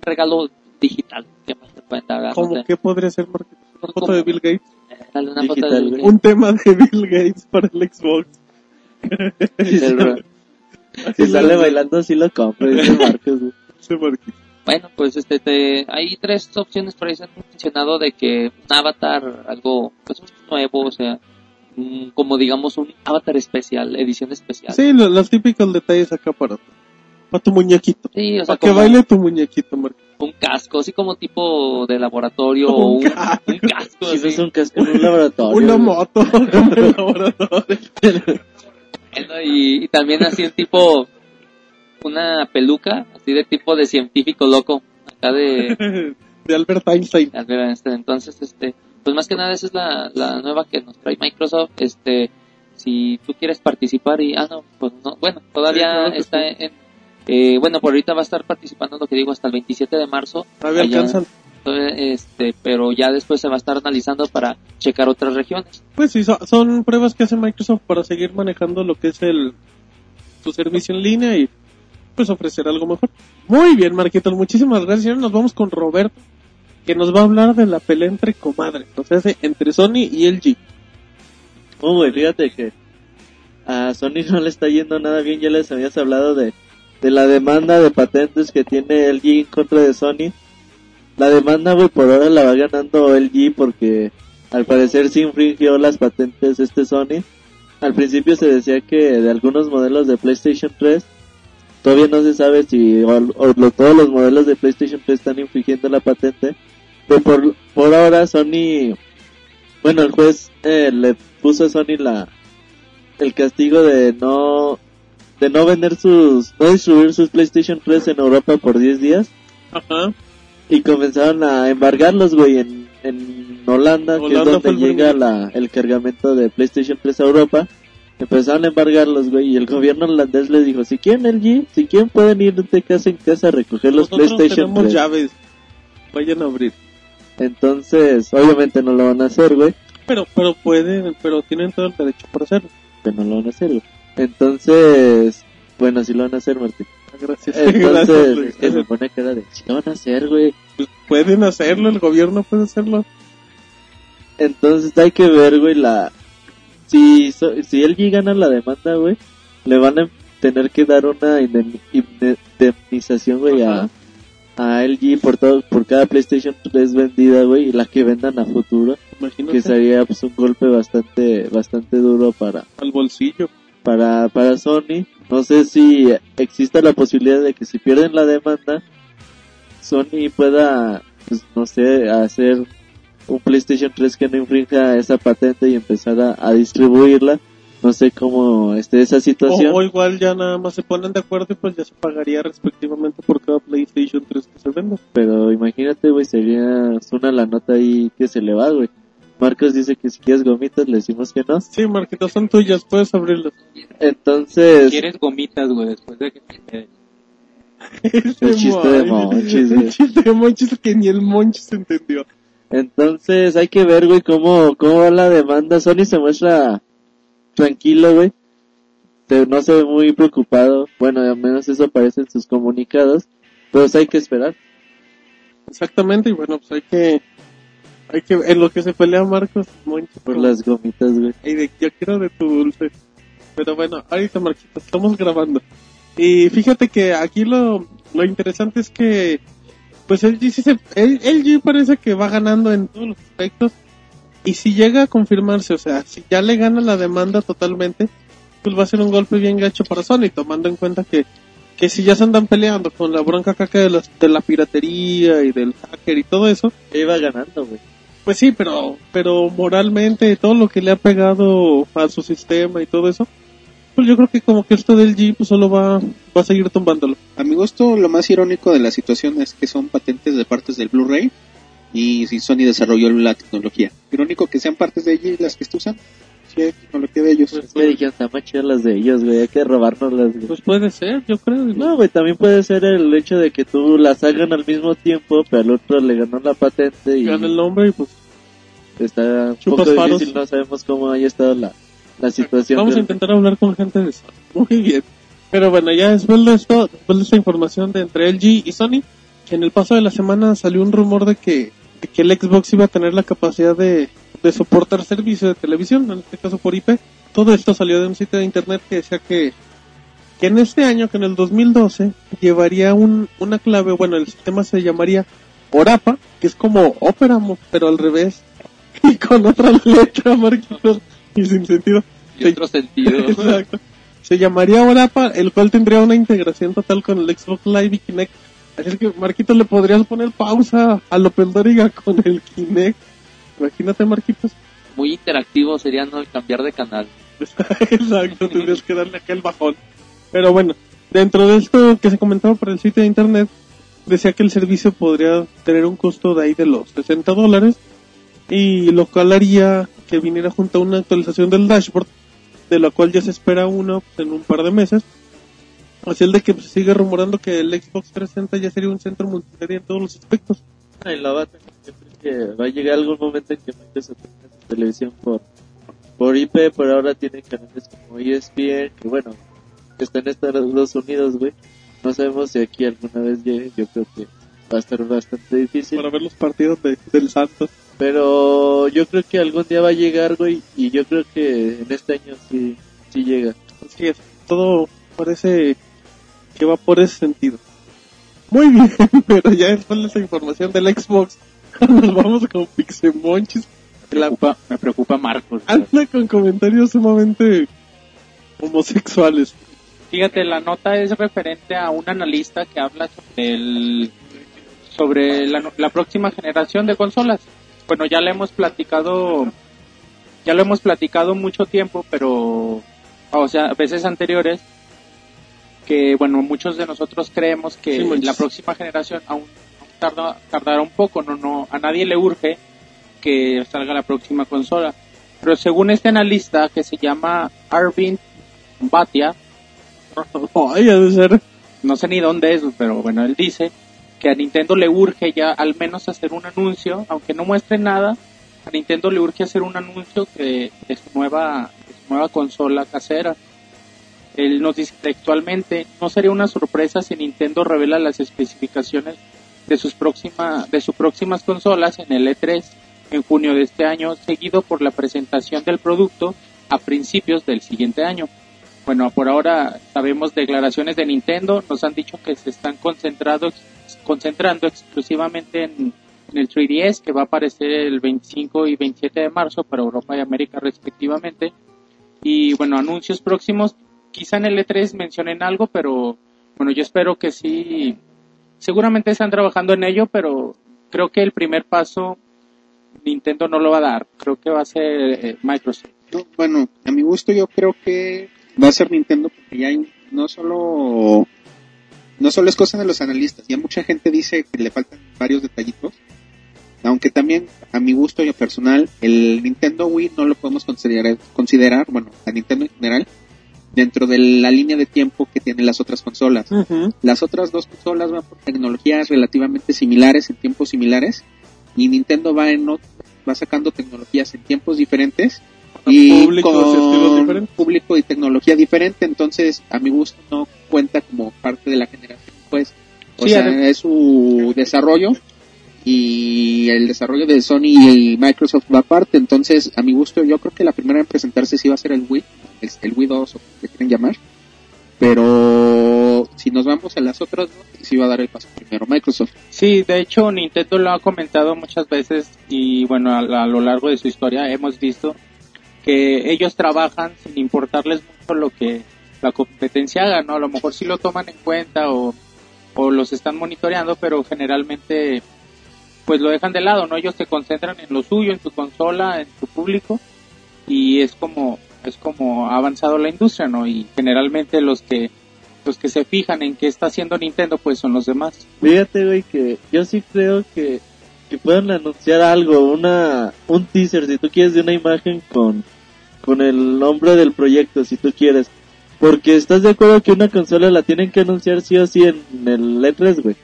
regalo digital. ¿Qué más te pueden dar? No ¿Cómo qué podría ser, Marquitos? ¿Una foto de Bill Gates? Eh, Dale una Digital, foto del- güey. Un tema de Bill Gates para el Xbox. Si sale bailando, sí lo compro, dice Marcos. Bueno, pues este, te- hay tres opciones por ahí se han mencionado de que un avatar, algo, pues nuevo, o sea, como digamos un avatar especial, edición especial. Sí, lo- los típicos detalles acá para, para tu muñequito. Sí, o sea, Para que baile tu muñequito, Marquitos. un casco, así como tipo de laboratorio o un un, casco. un. Si así. ves un casco en un laboratorio. Una moto como el laboratorio. Bueno, y, y también así el tipo, una peluca, así de tipo de científico loco, acá de de Albert Einstein. Albert Einstein. Entonces, este, pues más que nada esa es la, la nueva que nos trae Microsoft. Este, si tú quieres participar y, ah, no, pues no, bueno, Sí, todavía claro está sí. en, eh, bueno, por ahorita va a estar participando, lo que digo, hasta el 27 de marzo. Todavía Allá, alcanzan. Este, pero ya después se va a estar analizando para checar otras regiones. Pues sí, son, son pruebas que hace Microsoft para seguir manejando lo que es el su servicio en línea y pues ofrecer algo mejor. Muy bien, Marquitos, muchísimas gracias. Y ahora nos vamos con Roberto, que nos va a hablar de la pelea entre comadres, o sea, entre Sony y LG. Oh, güey, fíjate que a Sony no le está yendo nada bien. Ya les habías hablado de, de la demanda de patentes que tiene LG en contra de Sony. La demanda, güey, por ahora la va ganando LG porque al parecer sí infringió las patentes este Sony. Al principio se decía que de algunos modelos de PlayStation 3 todavía no se sabe si o, o todos los modelos de PlayStation 3 están infringiendo la patente. Pero por, por ahora Sony, bueno, el juez eh, le puso a Sony la el castigo de no de no vender sus no distribuir sus PlayStation 3 en Europa por 10 días Ajá. Y comenzaron a embargarlos, güey, en, en Holanda, que Holanda es fue donde el llega primero. la, el cargamento de PlayStation 3 a Europa. Empezaron a embargarlos, güey, y el gobierno holandés les dijo, si quieren LG, si quieren pueden ir de casa en casa a recoger los Nosotros PlayStation tenemos 3. llaves. Vayan a abrir. Entonces, obviamente no lo van a hacer, güey, Pero, pero pueden, pero tienen todo el derecho para hacerlo. que no lo van a hacer, güey. Entonces, bueno, sí lo van a hacer, Martín. Gracias. Entonces, Gracias, es que pone cara de, lo van a hacer, güey. Pues pueden hacerlo, el gobierno puede hacerlo. Entonces hay que ver, güey, la... Si, so- si LG gana la demanda, güey, le van a tener que dar una indemni- indemnización, güey, a, a LG por todo, por cada PlayStation 3 vendida, güey, y la que vendan a futuro, Imagínate que sería pues un golpe bastante, bastante duro para, al bolsillo. para, para Sony. No sé si exista la posibilidad de que si pierden la demanda, Sony pueda, pues no sé, hacer un PlayStation 3 que no infrinja esa patente y empezar a, a distribuirla. No sé cómo esté esa situación. O, o igual ya nada más se ponen de acuerdo y pues ya se pagaría respectivamente por cada PlayStation 3 que se venda. Pero imagínate, güey, sería una la nota ahí que se le va, güey. Marcos dice que si quieres gomitas, le decimos que no. Sí, Marquitos, son tuyas, puedes abrirlas. Entonces, ¿Quieres gomitas, güey, después de que te Ese chiste de mon- Monchis, El chiste de Monchis que ni el Monchis entendió. Entonces hay que ver, güey, cómo, cómo va la demanda. Sony se muestra tranquilo, güey. No se ve muy preocupado. Bueno, al menos eso aparece en sus comunicados. Pero hay que esperar. Exactamente, y bueno, pues hay que... Hay que en lo que se pelea Marcos Monchis. Por las gomitas, güey. Y de, yo quiero de tu dulce. Pero bueno, ahorita Marquitos, estamos grabando. Y fíjate que aquí lo, lo interesante es que, pues LG, sí se, el- parece que va ganando en todos los aspectos. Y si llega a confirmarse, o sea, si ya le gana la demanda totalmente, pues va a ser un golpe bien gacho para Sony, tomando en cuenta que, que si ya se andan peleando con la bronca caca de, las, de la piratería y del hacker y todo eso, Iba ganando, güey. Pues sí, pero, pero moralmente todo lo que le ha pegado a su sistema y todo eso, pues yo creo que como que esto del G pues solo va, va a seguir tumbándolo. A mi gusto, lo más irónico de la situación es que son patentes de partes del Blu-ray y si Sony desarrolló la tecnología. Irónico que sean partes de allí las que usan. Sí, hay tecnología de ellos. Es que dijeron, están más chidas las de ellos, güey. Hay que robárnoslas, güey. Pues puede ser, yo creo. No, güey, también puede ser el hecho de que tú las hagan al mismo tiempo, pero al otro le ganó la patente y Gana el nombre y pues está un Chupas poco faros. difícil, no sabemos cómo haya estado la, la situación. vamos a intentar hablar con gente de Sony. Muy bien. Pero bueno, ya después de esto, después de esta información de entre LG y Sony, que en el paso de la semana salió un rumor de que, de que el Xbox iba a tener la capacidad de, de soportar servicio de televisión, en este caso por IP. Todo esto salió de un sitio de internet que decía que, que en este año, que en el 2012, llevaría un, una clave, bueno, el sistema se llamaría Orapa, que es como Opera, pero al revés, y con otra letra, Marquitos, y sin sentido. Y otro sentido. Exacto. Se llamaría Orapa, el cual tendría una integración total con el Xbox Live y Kinect. Así que, Marquitos, le podrías poner pausa a López Dóriga con el Kinect. Imagínate, Marquitos. Muy interactivo sería no el cambiar de canal. Exacto, tendrías que darle aquel bajón. Pero bueno, dentro de esto que se comentaba por el sitio de internet, decía que el servicio podría tener un costo de ahí de los 60 dólares y lo cual haría que viniera junto a una actualización del dashboard, de la cual ya se espera uno en un par de meses. Así el de que se sigue rumorando que el Xbox 360 ya sería un centro multimedia en todos los aspectos. Ay, la bata. Que va a llegar algún momento en que Microsoft tenga su televisión por, por IP, por ahora tiene canales como ESPN, que bueno, está en Estados Unidos, güey. No sabemos si aquí alguna vez llegue, yo creo que va a estar bastante difícil. Para ver los partidos de- del Santos. Pero yo creo que algún día va a llegar, güey, y yo creo que en este año sí, sí llega. Así es, todo parece que va por ese sentido. Muy bien, pero ya después de esa información del Xbox, nos vamos con Pixemonchis. Me preocupa, me preocupa Marcos. Anda con comentarios sumamente homosexuales. Fíjate, la nota es referente a un analista que habla sobre, el, sobre la, la próxima generación de consolas. Bueno, ya le hemos platicado, ya lo hemos platicado mucho tiempo, pero, o sea, veces anteriores, que bueno, muchos de nosotros creemos que Sí, la próxima generación aún tarda, tardará un poco, no, no, a nadie le urge que salga la próxima consola. Pero según este analista que se llama Arvind Bhatia, de no sé ni dónde es, pero bueno, él dice que a Nintendo le urge ya al menos hacer un anuncio, aunque no muestre nada, a Nintendo le urge hacer un anuncio que, de, su nueva, de su nueva consola casera. Él nos dice textualmente, no sería una sorpresa si Nintendo revela las especificaciones de sus próxima, de sus próximas consolas en el E3 en junio de este año, seguido por la presentación del producto a principios del siguiente año. Bueno, por ahora sabemos declaraciones de Nintendo, nos han dicho que se están concentrado, concentrando exclusivamente en, en el 3DS, que va a aparecer el 25 y 27 de marzo para Europa y América respectivamente. Y bueno, anuncios próximos, quizá en el E3 mencionen algo, pero bueno, yo espero que sí, seguramente están trabajando en ello, pero creo que el primer paso Nintendo no lo va a dar, creo que va a ser eh, Microsoft. No, bueno, a mi gusto yo creo que va a ser Nintendo porque ya hay no solo no solo es cosa de los analistas, ya mucha gente dice que le faltan varios detallitos. Aunque también a mi gusto y personal el Nintendo Wii no lo podemos considerar considerar, bueno, a Nintendo en general dentro de la línea de tiempo que tienen las otras consolas. Las otras dos consolas van por tecnologías relativamente similares, en tiempos similares, y Nintendo va en va sacando tecnologías en tiempos diferentes y estilos con público y tecnología diferente, entonces a mi gusto no cuenta como parte de la generación, pues, o Sí, sea, es su desarrollo y el desarrollo de Sony y Microsoft va aparte, entonces a mi gusto yo creo que la primera en presentarse sí va a ser el Wii, el, Wii 2 o como le quieren llamar, pero si nos vamos a las otras dos, sí va a dar el paso primero Microsoft. Sí, de hecho Nintendo lo ha comentado muchas veces y bueno, a, a lo largo de su historia hemos visto que ellos trabajan sin importarles mucho lo que la competencia haga, ¿no? A lo mejor sí lo toman en cuenta o, o los están monitoreando, pero generalmente pues lo dejan de lado, ¿no? Ellos se concentran en lo suyo, en su consola, en su público y es como es como ha avanzado la industria, ¿no? Y generalmente los que los que se fijan en qué está haciendo Nintendo pues son los demás. Fíjate, güey, que yo sí creo que, que puedan anunciar algo, una, un teaser, si tú quieres, de una imagen con, con el nombre del proyecto, si tú quieres. Porque estás de acuerdo que una consola la tienen que anunciar sí o sí en el E3, güey.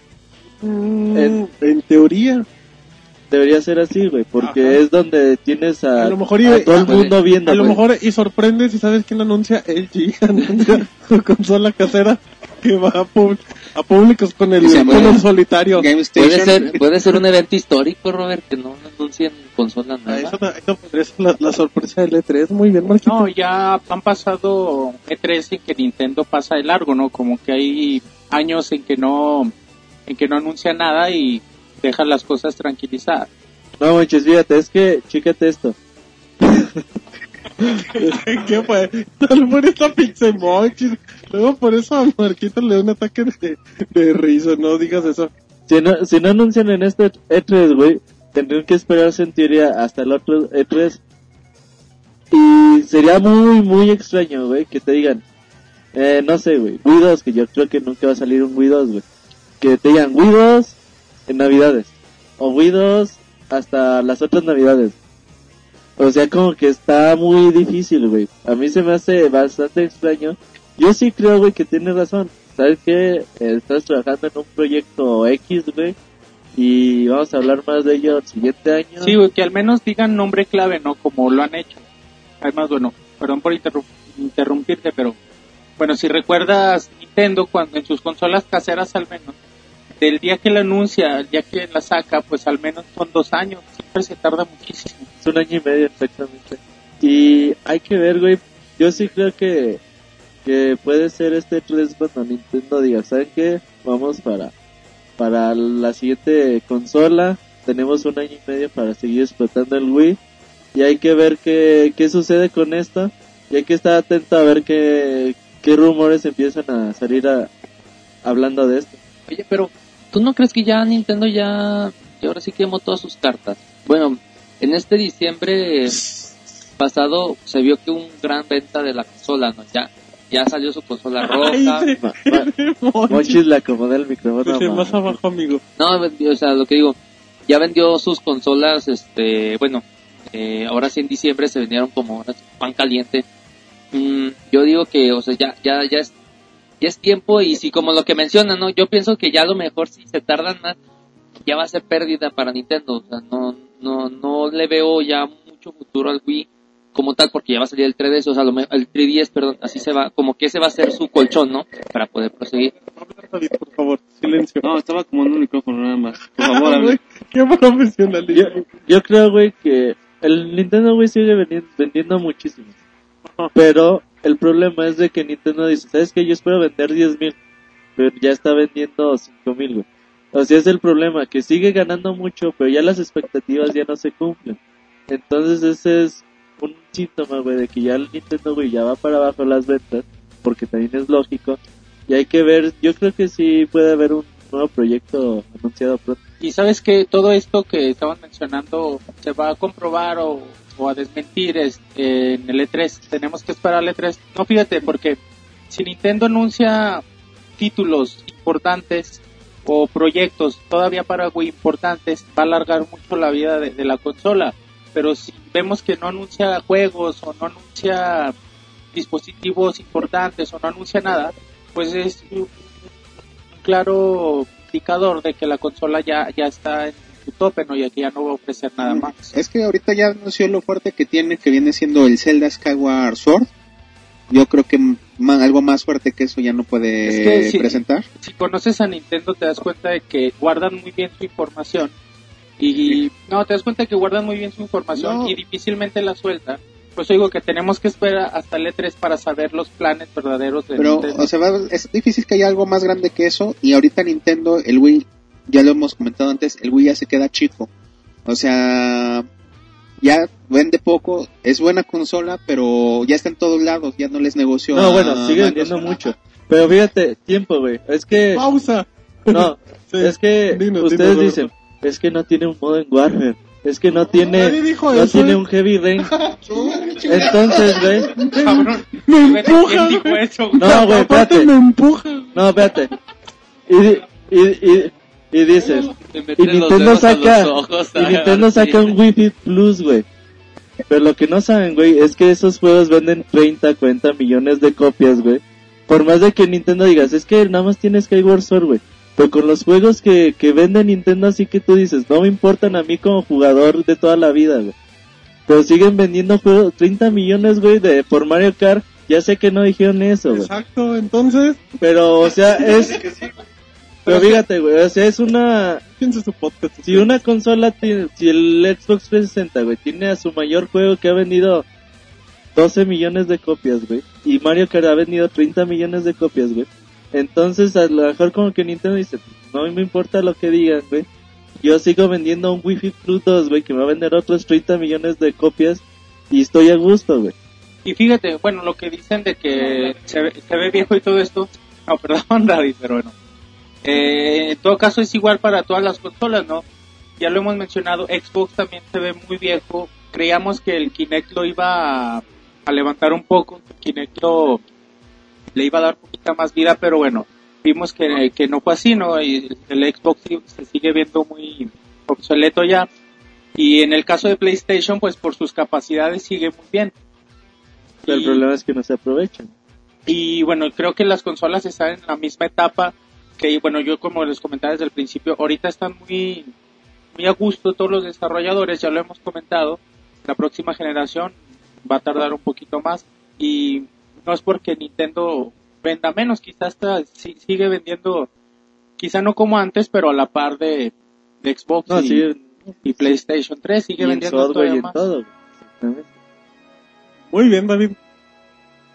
Mm, En- en teoría. Debería ser así, güey, porque Ajá. es donde tienes a, A lo mejor y- a todo el a- mundo viendo, A lo güey. mejor y sorprende si sabes quién anuncia LG, anuncia su consola casera que va a, pub- a públicos con el, Y el solitario. Puede ser, puede ser un evento histórico, Robert, que no anuncien consola Ah, nueva. Eso, eso podría ser la, la sorpresa del E3. Muy bien, Marquito. No, ya han pasado E3 en que Nintendo pasa de largo, ¿no? Como que hay años en que no en que no anuncia nada y deja las cosas tranquilizadas. No, manches, fíjate, es que, chécate esto. ¿Qué fue? Tal por esta Pixemochis. Luego por eso a Marquito le da un ataque de, de risa. No digas eso. Si no, si no anuncian en este E3, güey, tendrían que esperarse en teoría hasta el otro E3. Y sería muy, muy extraño, güey, que te digan, eh, no sé, güey, Wii 2, que yo creo que nunca va a salir un Wii 2, güey. Que te digan 2 en Navidades. O 2 hasta las otras Navidades. O sea, como que está muy difícil, güey. A mí se me hace bastante extraño. Yo sí creo, güey, que tienes razón. ¿Sabes qué? Estás trabajando en un proyecto X, güey. Y vamos a hablar más de ello el siguiente año. Sí, güey, que al menos digan nombre clave, ¿no? Como lo han hecho. Además, bueno, perdón por interru- interrumpirte, pero bueno, si recuerdas Nintendo cuando en sus consolas caseras al menos, del día que la anuncia al día que la saca, pues al menos son dos años. Si siempre se tarda muchísimo. Es un año y medio exactamente. Y hay que ver, güey. Yo sí creo que, que puede ser este 3 cuando Nintendo diga, ¿saben qué? Vamos para, para la siguiente consola. Tenemos un año y medio para seguir explotando el Wii. Y hay que ver qué, qué sucede con esto. Y hay que estar atento a ver qué, qué rumores empiezan a salir a, hablando de esto. Oye, pero ¿tú no crees que ya Nintendo ya, ya ahora sí quemó todas sus cartas? Bueno, en este diciembre pasado se vio que un gran venta de la consola, ¿no? Ya, ya salió su consola roja. Ay, Ma- ma- Monchis le acomodé el micrófono. Pues, más abajo, amigo. No, o sea, lo que digo, ya vendió sus consolas, este, bueno, eh, ahora sí en diciembre se vendieron como pan caliente. Mm, yo digo que, o sea, ya, ya, ya es, ya es tiempo y si como lo que mencionan, ¿no? Yo pienso que ya a lo mejor si se tardan más, ya va a ser pérdida para Nintendo, o sea, no, no, no le veo ya mucho futuro al Wii como tal porque ya va a salir el 3DS, o sea, lo el 3DS, perdón, así se va, como que ese va a ser su colchón, ¿no? Para poder proseguir. Por favor, silencio. No, estaba acomodando el micrófono nada más. Por favor, hable. Qué profesionalismo. Yo, yo creo, güey, que el Nintendo, güey, sigue vendi- vendiendo muchísimo. Pero el problema es de que Nintendo dice, ¿sabes qué? Yo espero vender 10.000, pero ya está vendiendo 5.000, güey. O sea, es el problema, que sigue ganando mucho, pero ya las expectativas ya no se cumplen. Entonces ese es un síntoma, güey, de que ya el Nintendo, güey, ya va para abajo las ventas, porque también es lógico. Y hay que ver, yo creo que sí puede haber un nuevo proyecto anunciado pronto. Y sabes que todo esto que estaban mencionando se va a comprobar o, o a desmentir este, en el E3. Tenemos que esperar al E3. No, fíjate, porque si Nintendo anuncia títulos importantes o proyectos todavía para Wii importantes, va a alargar mucho la vida de, de la consola. Pero si vemos que no anuncia juegos o no anuncia dispositivos importantes o no anuncia nada, pues es un, claro indicador de que la consola ya, ya está en su tope, ¿no? Y que ya no va a ofrecer nada más. Es que ahorita ya anunció lo fuerte que tiene, que viene siendo el Zelda Skyward Sword. Yo creo que algo más fuerte que eso ya no puede Es que presentar. Si conoces a Nintendo te das cuenta de que guardan muy bien su información y no, te das cuenta de que guardan muy bien su información No. y difícilmente la sueltan. Pues digo que tenemos que esperar hasta el E3 para saber los planes verdaderos de Pero, Nintendo. o sea, es difícil que haya algo más grande que eso. Y ahorita Nintendo, el Wii, ya lo hemos comentado antes, el Wii ya se queda chico. O sea, ya vende poco, es buena consola, pero ya está en todos lados, ya no les negoció. No, a bueno, sigue vendiendo mucho. Pero fíjate, tiempo, güey. Es que, Pausa. no, Sí. es que Dinos, ustedes dinos, dicen, es que no tiene un modo en Warfare. Es que no tiene, no eso, tiene ¿eh? un heavy rain. Entonces, güey, Cabrón, Me ¿quién empuja, eso, güey? no, güey, espérate. me empuja. No, espérate. Y, di- y, y, y dices, y Nintendo saca, ojos, y Nintendo saca un Wii Fit Plus, güey. Pero lo que no saben, güey, es que esos juegos venden 30, 40 millones de copias, güey. Por más de que Nintendo digas, es que nada más tiene Skyward Sword, güey. Pero con los juegos que, que vende Nintendo, así que tú dices, no me importan a mí como jugador de toda la vida, güey. Pero siguen vendiendo juegos, 30 millones, güey, de, por Mario Kart. Ya sé que no dijeron eso, güey. Exacto, entonces, Pero, o sea, es... Pero fíjate, güey, o sea, es una... piensa su podcast. Si una consola tiene, si el Xbox 360, güey, tiene a su mayor juego que ha vendido 12 millones de copias, güey, y Mario Kart ha vendido 30 millones de copias, güey, entonces a lo mejor como que Nintendo dice, no me importa lo que digan, güey, yo sigo vendiendo un Wi-Fi Plus 2, güey, que me va a vender otros 30 millones de copias y estoy a gusto, güey. Y fíjate, bueno, lo que dicen de que se ve, se ve viejo y todo esto, no, perdón, David, pero bueno. Eh, en todo caso es igual para todas las consolas, ¿no? Ya lo hemos mencionado, Xbox también se ve muy viejo. Creíamos que el Kinect lo iba a, a levantar un poco, que el Kinect lo- le iba a dar poquita más vida, pero bueno, vimos que, que no fue así, ¿no? Y el Xbox se sigue viendo muy obsoleto ya. Y en el caso de PlayStation, pues por sus capacidades sigue muy bien. Pero el Y- problema es que no se aprovechan. y bueno, creo que las consolas están en la misma etapa que, bueno, yo como les comentaba desde el principio, ahorita están muy, muy a gusto todos los desarrolladores, ya lo hemos comentado, la próxima generación va a tardar un poquito más y no es porque Nintendo venda menos, quizás hasta si- sigue vendiendo, quizá no como antes, pero a la par de, de Xbox. No, y- sí, PlayStation. Y PlayStation 3 sigue Y en vendiendo todavía más. todo. Muy bien, David.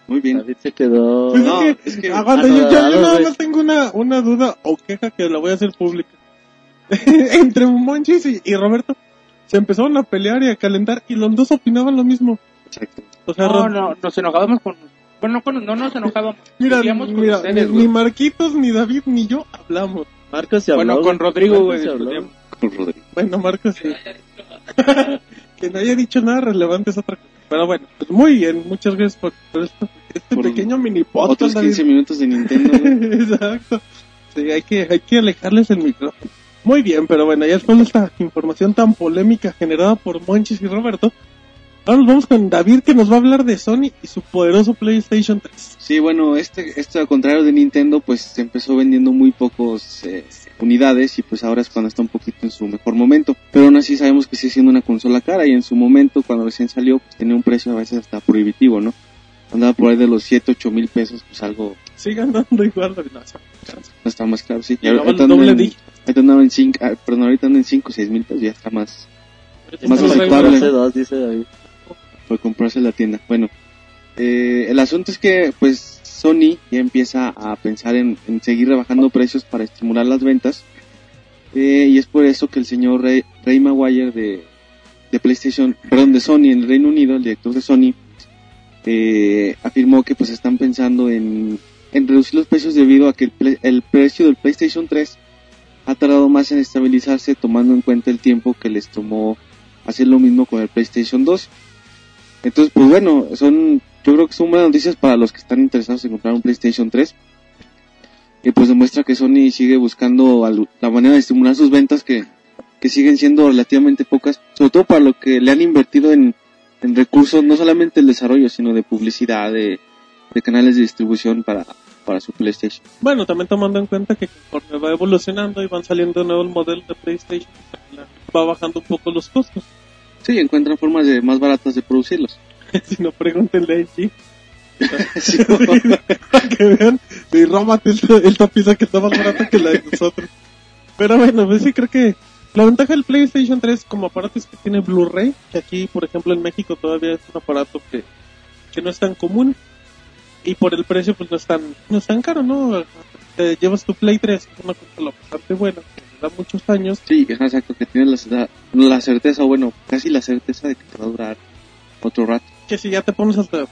Muy bien. David se quedó... Pues No, es que, es que- aguanta, yo, no, yo- no, yo nada más tengo una, una duda o queja que la voy a hacer pública. Entre Monchis y, y Roberto se empezaron a pelear y a calentar y los dos opinaban lo mismo. Exacto. O sea, No, Ro- no, nos enojábamos con... Bueno, con- no nos enojábamos. mira, mira, ustedes, ni, ni Marquitos, ni David, ni yo hablamos. Marcos se habló. Bueno, con. Rodrigo, Marcos güey. Con Rodrigo. Bueno, Marcos sí. que no haya dicho nada relevante es otra cosa. Pero bueno, pues muy bien, muchas gracias por, este Por pequeño mini podcast. Otros David. 15 minutos de Nintendo. Exacto. Sí, hay que, hay que alejarles el micrófono. Muy bien, pero bueno, ya después de esta información tan polémica generada por Monchis y Roberto, ahora nos vamos con David que nos va a hablar de Sony y su poderoso PlayStation 3. Sí, bueno, este, este al contrario de Nintendo, pues se empezó vendiendo muy pocos eh, unidades y pues ahora es cuando está un poquito en su mejor momento. Pero aún así sabemos que sigue siendo una consola cara y en su momento, cuando recién salió, pues tenía un precio a veces hasta prohibitivo, ¿no? Andaba por ahí de los 7, 8 mil pesos, pues algo Sigan dando igual, David. No, está más claro, sí. Y Llegaba ahorita doble en- ahorita andaban en 5, perdón, ahorita andan en 5, 6 mil pesos, ya está más Más aceptable. dice David. Por comprarse la tienda. Bueno, eh, el asunto es que pues Sony ya empieza a pensar en, en seguir rebajando precios para estimular las ventas eh, y es por eso que el señor Ray, Ray Maguire de, de PlayStation, perdón, de Sony en el Reino Unido, el director de Sony, eh, afirmó que pues están pensando en, en reducir los precios debido a que el, el precio del PlayStation 3 ha tardado más en estabilizarse tomando en cuenta el tiempo que les tomó hacer lo mismo con el PlayStation 2. Entonces, pues bueno, son, yo creo que son buenas noticias para los que están interesados en comprar un PlayStation 3. Y pues demuestra que Sony sigue buscando la manera de estimular sus ventas que, que siguen siendo relativamente pocas, sobre todo para lo que le han invertido en, en recursos, no solamente el desarrollo, sino de publicidad, de, de canales de distribución para, para su PlayStation. Bueno, también tomando en cuenta que conforme va evolucionando y van saliendo nuevos modelos de PlayStation, va bajando un poco los costos. Sí, encuentran formas de más baratas de producirlos. si no, pregúntenle a. Sí, para que vean, sí, rómate esta, pieza que está más barata que la de nosotros. Pero bueno, pues sí, creo que la ventaja del PlayStation 3 como aparato es que tiene Blu-ray, que aquí, por ejemplo, en México todavía es un aparato que, que no es tan común. Y por el precio, pues no es tan, no es tan caro, ¿no? Te llevas tu Play 3, es una consola bastante buena, que da muchos años. Sí, es exacto, que tienes la, la certeza, bueno, casi la certeza de que te va a durar otro rato. Que si ya te pones hasta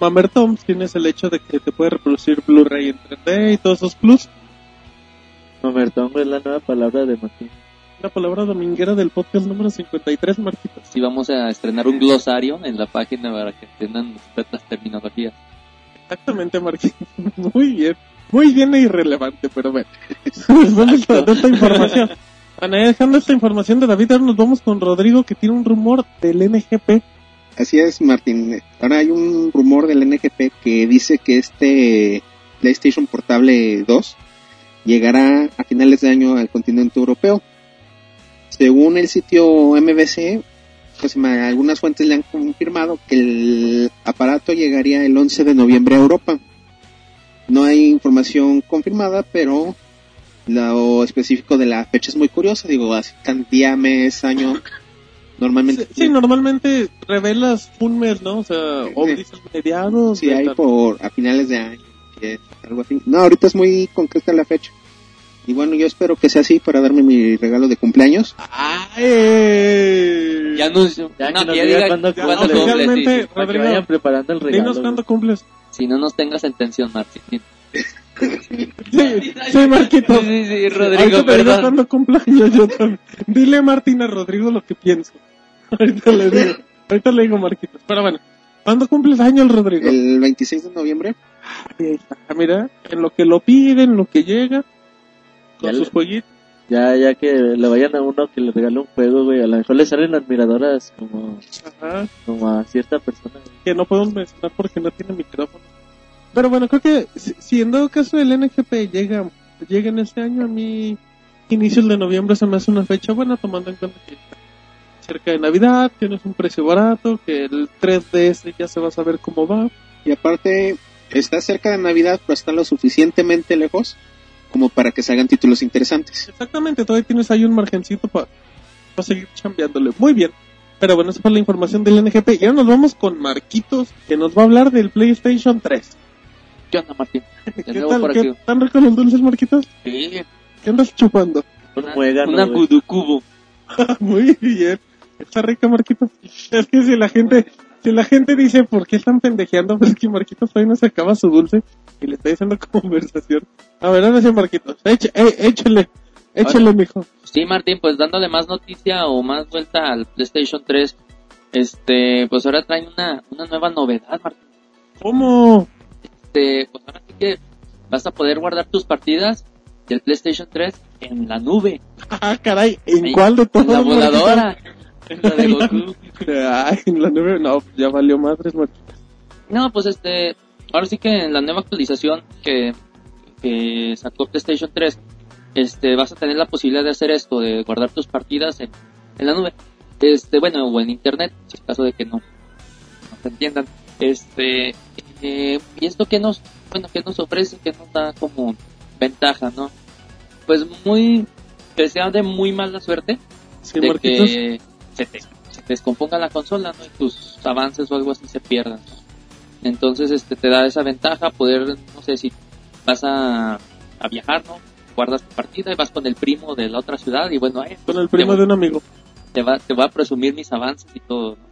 Mamer Toms, tienes el hecho de que te puede reproducir Blu-ray en 3D y todos esos plus. Mamertón, güey, es la nueva palabra de Martín. La palabra dominguera del podcast número 53, Marquitos. Sí, vamos a estrenar un glosario en la página para que tengan las terminologías. Exactamente, Marquitos. Muy bien. Muy bien e irrelevante, pero bueno. Después de esta, de esta información. Bueno, ya dejando esta información de David, ahora nos vamos con Rodrigo que tiene un rumor del NGP. Así es, Martín. Ahora hay un rumor del NGP que dice que este PlayStation Portable 2 llegará a finales de año al continente europeo. Según el sitio MBC, pues algunas fuentes le han confirmado que el aparato llegaría el 11 de noviembre a Europa. No hay información confirmada, pero lo específico de la fecha es muy curioso. Digo, así can- día, mes, año. Normalmente Sí, normalmente revelas un mes, ¿no? O sea, o Sí. dices mediados. Sí, hay tal. por a finales de año, algo así. No, ahorita es muy concreta la fecha. Y bueno, yo espero que sea así para darme mi regalo de cumpleaños. ¡Ay! Ya nos, Ya no, que nos ya diga diga cuándo cuándo cumple. cumple, Oficialmente, sí, sí. Para que Rodrigo, vayan preparando el regalo. dinos cuándo cumples. Si no nos tengas en tensión, Martín. Sí, sí, Marquito. Sí, sí, sí, Ahorita Rodrigo, digo perdón. cuándo cumpleaños yo también. Dile a Martín a Rodrigo lo que pienso. Ahorita le digo. Ahorita le digo, Marquitos. Pero bueno, ¿cuándo cumples año el Rodrigo? El 26 de noviembre. Ahí está, mira, en lo que lo piden, en lo que llega, con Ya sus le- jueguitos. Ya, ya que le vayan a uno que le regale un juego, güey. A lo mejor le salen admiradoras como, Ajá. como a cierta persona. güey. que no podemos mencionar porque no tiene micrófono. Pero bueno, creo que si, si en todo caso el NGP llega, llega en este año, a mí inicios de noviembre se me hace una fecha buena tomando en cuenta que está cerca de Navidad, tienes un precio barato, que el 3DS ya se va a saber cómo va. Y aparte, está cerca de Navidad, pero está lo suficientemente lejos como para que salgan títulos interesantes. Exactamente, todavía tienes ahí un margencito para Va a seguir chambeándole. Muy bien. Pero bueno, esa fue la información del NGP. Y ahora nos vamos con Marquitos, que nos va a hablar del PlayStation 3. ¿Qué onda, Martín? ¿Qué tal? ¿Qué tan ricos los dulces, Marquitos? Sí, ¿Qué andas chupando? Un una, muégano, una. Kudukubo. Muy bien. Está rica, Marquitos. Es que si la gente, si la gente dice, ¿por qué están pendejeando? Pues es que Marquitos todavía no se acaba su dulce y le está diciendo conversación. A ver, ahora sí, Marquitos. Eche- eh, échale, échale, mijo. Sí, Martín, pues dándole más noticia o más vuelta al PlayStation 3, este, pues ahora traen una, una nueva novedad, Martín. ¿Cómo? Este, pues ahora sí que vas a poder guardar tus partidas del PlayStation 3 en la nube, Ah, caray, ¿en Ahí, cuál de todas? en la voladora, en la de Goku. Ay, en la nueve, no, ya valió madres, Marquitos. No, pues este, ahora sí que en la nueva actualización que, que sacó PlayStation 3, este, vas a tener la posibilidad de hacer esto, de guardar tus partidas en, en la nube. Este, bueno, o en internet, es caso de que no, no te entiendan. Este, eh, y esto que nos, bueno, que nos ofrece, que nos da como ventaja, ¿no? Pues muy, que sea de muy mala suerte, Sí, de Marquitos. que se te, se descomponga la consola, ¿no? Y tus avances o algo así se pierdan. ¿no? Entonces, este, te da esa ventaja poder, no sé, si vas a, a viajar, ¿no? Guardas tu partida y vas con el primo de la otra ciudad y bueno, ahí, Con el primo de un amigo. te va, te va a presumir mis avances y todo, ¿no?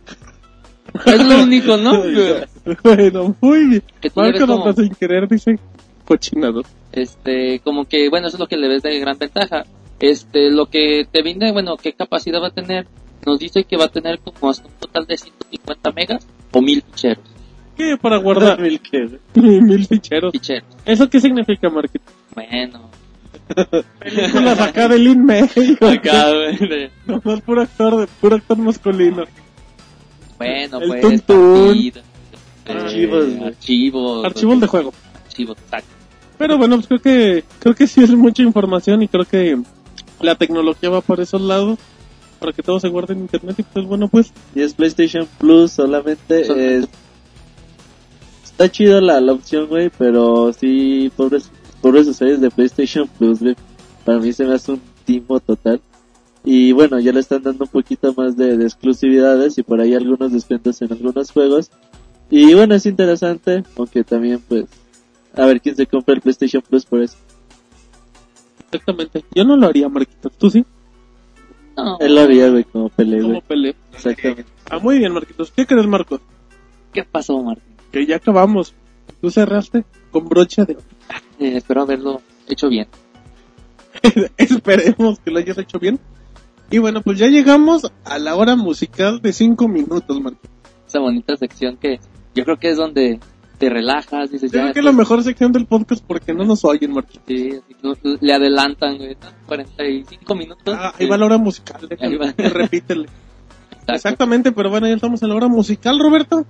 Es lo único, ¿no? bueno, muy bien. Que tú Marco como- nos sin querer dice cochinado. este como que bueno eso es lo que le ves de gran ventaja este lo que te vende bueno qué capacidad va a tener nos dice que va a tener como hasta un total de 150 megas o 1000 ficheros ¿Qué? Para guardar Mil que, güey. mil ficheros. ficheros ¿Eso qué significa, Marquito? bueno Películas acá del in-medio. acá güey, de- Nomás puro actor, de- puro actor masculino. bueno El pues tuntún. Archivos, güey. archivos Archivos de juego. archivos exacto Pero bueno, pues creo que, creo que sí es mucha información y creo que la tecnología va por esos lados para que todo se guarde en internet y pues bueno, pues Y es PlayStation Plus solamente. Es... Está chido la, la opción, güey, pero sí, pobres, pobres usuarios de PlayStation Plus, güey. Para mí se me hace un timo total. Y bueno, ya le están dando un poquito más de, de exclusividades y por ahí algunos descuentos en algunos juegos. Y bueno, es interesante, aunque también pues a ver quién se compra el PlayStation Plus por eso. exactamente. Yo no lo haría, Marquito. ¿Tú sí? No Él lo haría, güey, como pelea, Como güey. Exactamente. Ah, muy bien, Marquitos. ¿Qué crees, Marcos? qué pasó Martín Que ya acabamos. Tú cerraste con brocha de... Eh, espero haberlo hecho bien Esperemos que lo hayas hecho bien. Y bueno, pues ya llegamos a la hora musical de 5 minutos, Marquitos. esa bonita sección que yo creo que es donde te relajas dices Yo ya creo que es la mejor sección del podcast porque no nos oyen, Marquitos. Sí, así no- le adelantan, güey, ¿no? 45 minutos. Ah, ahí va la hora musical, déjalo, repítele. Exacto. Exactamente, pero bueno, ya estamos en la hora musical, Roberto.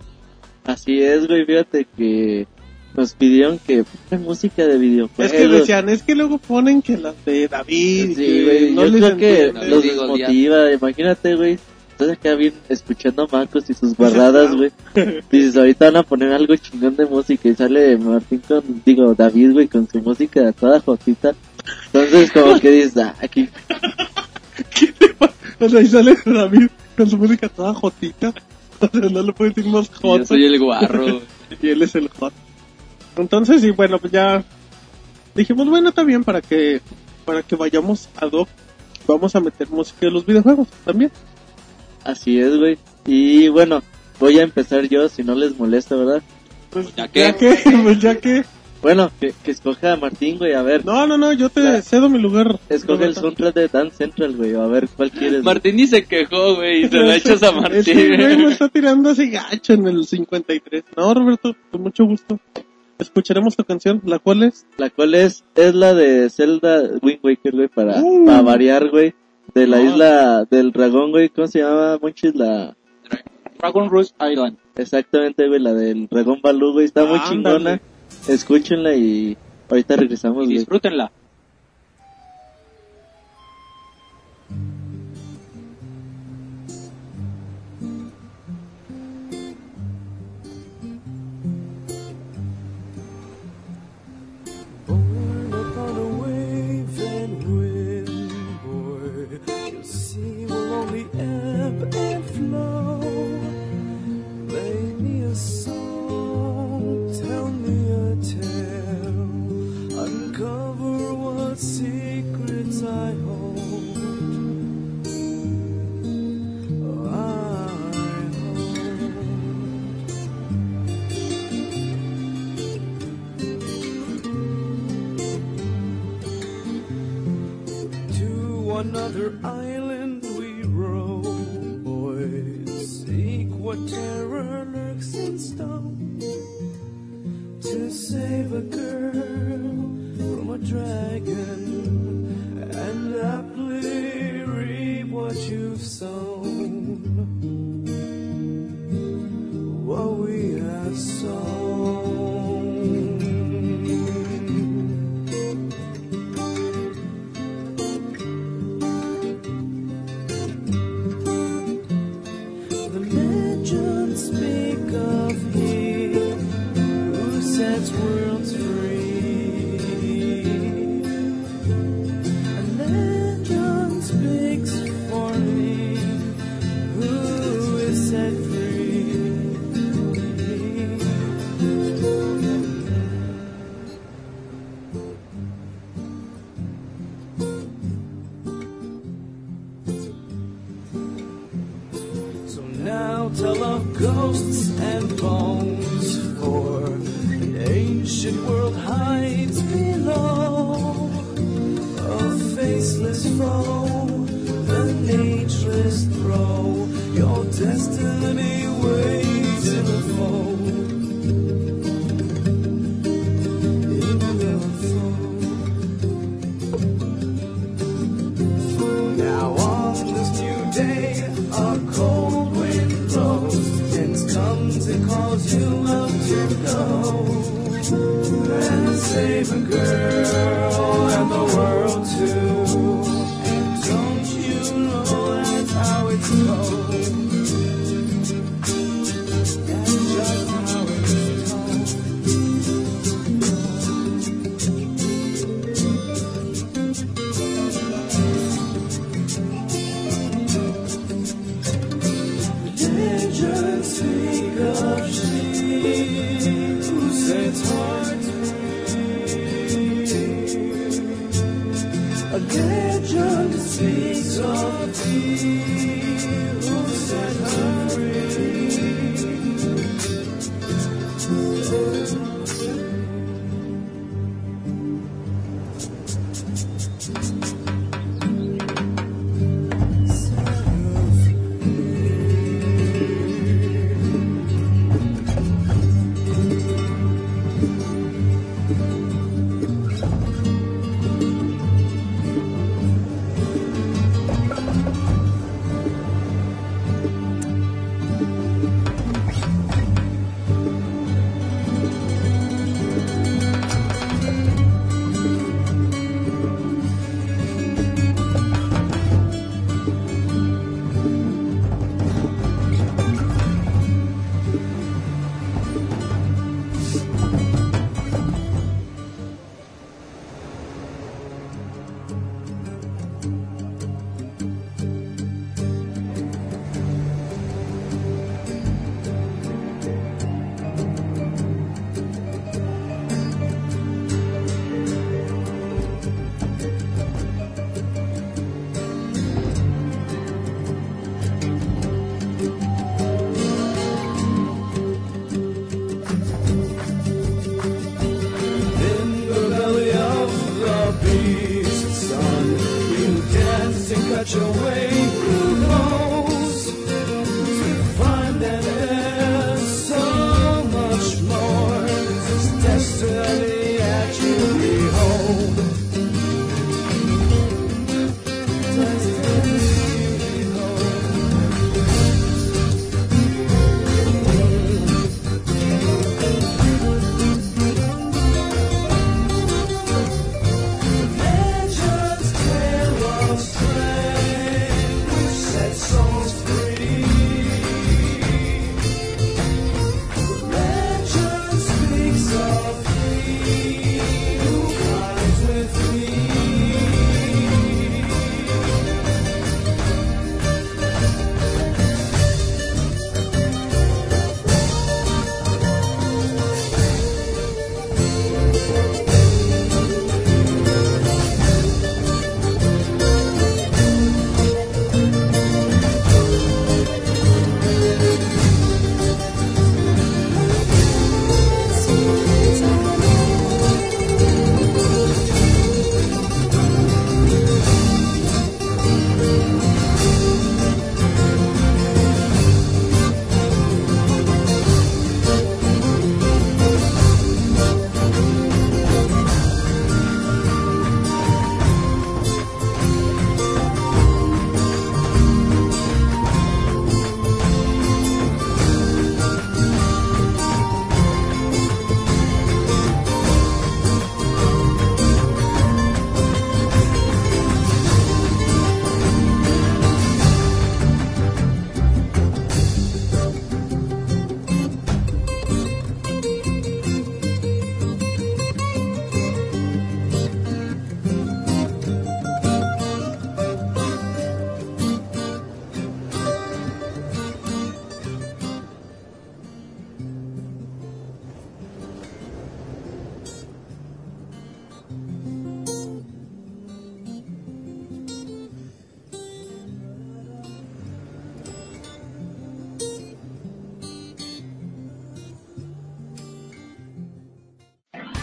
Así es, güey, fíjate que nos pidieron que pongan música de videojuegos. Es que decían, es que luego ponen que las de David, Sí, que güey, no yo les creo que los Digo, desmotiva. Imagínate, güey, estás acá bien escuchando a Marcos y sus guardadas, güey. Dices, ahorita van a poner algo chingón de música y sale Martín con, digo, David, güey, con su música toda jotita. Entonces, como que dices, ah, aquí, O sea, ahí sale David con su música toda jotita. O sea, no le puede decir más hot. Yo soy el guarro. Y él es el hot. Entonces, y bueno, pues ya dijimos, bueno, está bien para que para que vayamos a Doc. Vamos a meter música de los videojuegos también. Así es, güey. Y bueno, voy a empezar yo, si no les molesta, ¿verdad? Pues ¿Ya ya qué? que, pues ya que. Bueno, que, que escoja a Martín, güey, a ver. No, no, no, yo te La- cedo mi lugar. Escoge el soundtrack de Dance Central, güey, a ver cuál quieres. Martín ni se quejó, güey, y se lo echas a Este güey me Martín. está tirando así gacho en el 53. No, Roberto, con mucho gusto. Escucharemos tu canción, la cual es. La cual es, es la de Zelda Wind Waker, güey, para, Uh. para variar, güey. De la isla del dragón, güey, ¿cómo se llama? Monchis, la... Dragon Rush Island. Exactamente, güey, la del dragón Balú, güey, está muy Ándale. chingona. Escúchenla y ahorita regresamos, Y disfrútenla.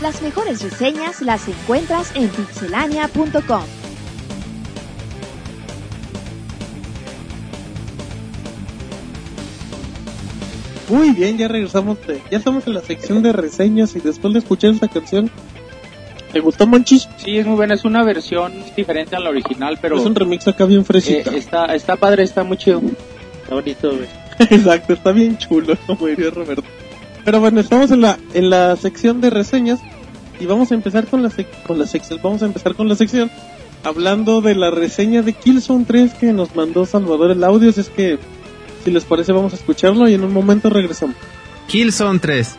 Las mejores reseñas las encuentras en pixelania.com. Muy bien, ya regresamos. De, ya estamos en la sección de reseñas y después de escuchar esta canción, ¿te gustó Monchis? Sí, es muy buena, es una versión diferente a la original, pero Es un remix acá bien eh, fresita. está, está padre, está muy chido. Está bonito, güey. Exacto, está bien chulo, como diría Roberto. Pero bueno, estamos en la en la sección de reseñas y vamos a empezar con la con la sección, vamos a empezar con la sección hablando de la reseña de Killzone 3 que nos mandó Salvador el audio, es que si les parece vamos a escucharlo y en un momento regresamos. Killzone 3.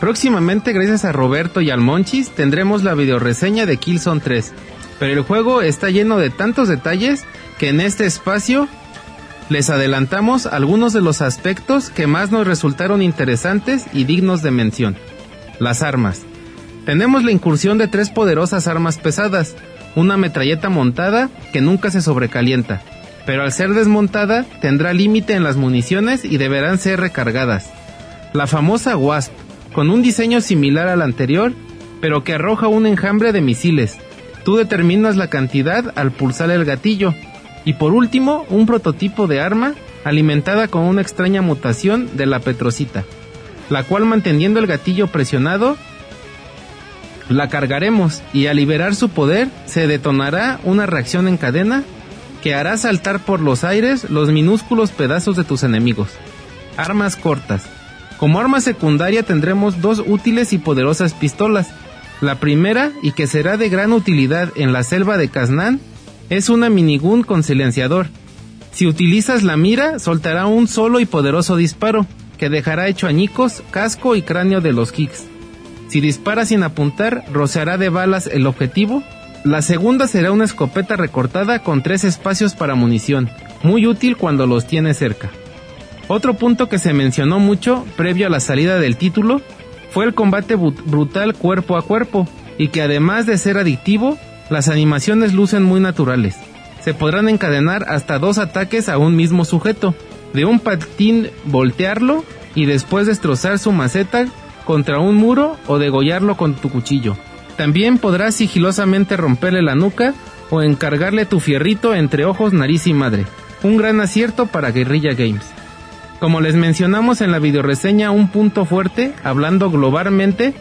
Próximamente, gracias a Roberto y al Monchis, tendremos la videoreseña de Killzone 3. Pero el juego está lleno de tantos detalles que en este espacio les adelantamos algunos de los aspectos que más nos resultaron interesantes y dignos de mención. Las armas. Tenemos la incursión de tres poderosas armas pesadas, una metralleta montada que nunca se sobrecalienta, pero al ser desmontada tendrá límite en las municiones y deberán ser recargadas. La famosa Wasp, con un diseño similar al anterior, pero que arroja un enjambre de misiles. Tú determinas la cantidad al pulsar el gatillo. Y por último, un prototipo de arma alimentada con una extraña mutación de la petrocita, la cual manteniendo el gatillo presionado, la cargaremos y al liberar su poder se detonará una reacción en cadena que hará saltar por los aires los minúsculos pedazos de tus enemigos. Armas cortas. Como arma secundaria tendremos dos útiles y poderosas pistolas. La primera, y que será de gran utilidad en la selva de Kaznan, es una minigun con silenciador. Si utilizas la mira, soltará un solo y poderoso disparo, que dejará hecho añicos casco y cráneo de los Higgs. Si dispara sin apuntar, rociará de balas el objetivo. La segunda será una escopeta recortada con tres espacios para munición, muy útil cuando los tiene cerca. Otro punto que se mencionó mucho previo a la salida del título fue el combate brutal cuerpo a cuerpo y que además de ser adictivo, las animaciones lucen muy naturales. Se podrán encadenar hasta dos ataques a un mismo sujeto, de un patín voltearlo y después destrozar su maceta contra un muro o degollarlo con tu cuchillo. También podrás sigilosamente romperle la nuca o encargarle tu fierrito entre ojos, nariz y madre. Un gran acierto para Guerrilla Games. Como les mencionamos en la videoreseña, un punto fuerte, hablando globalmente,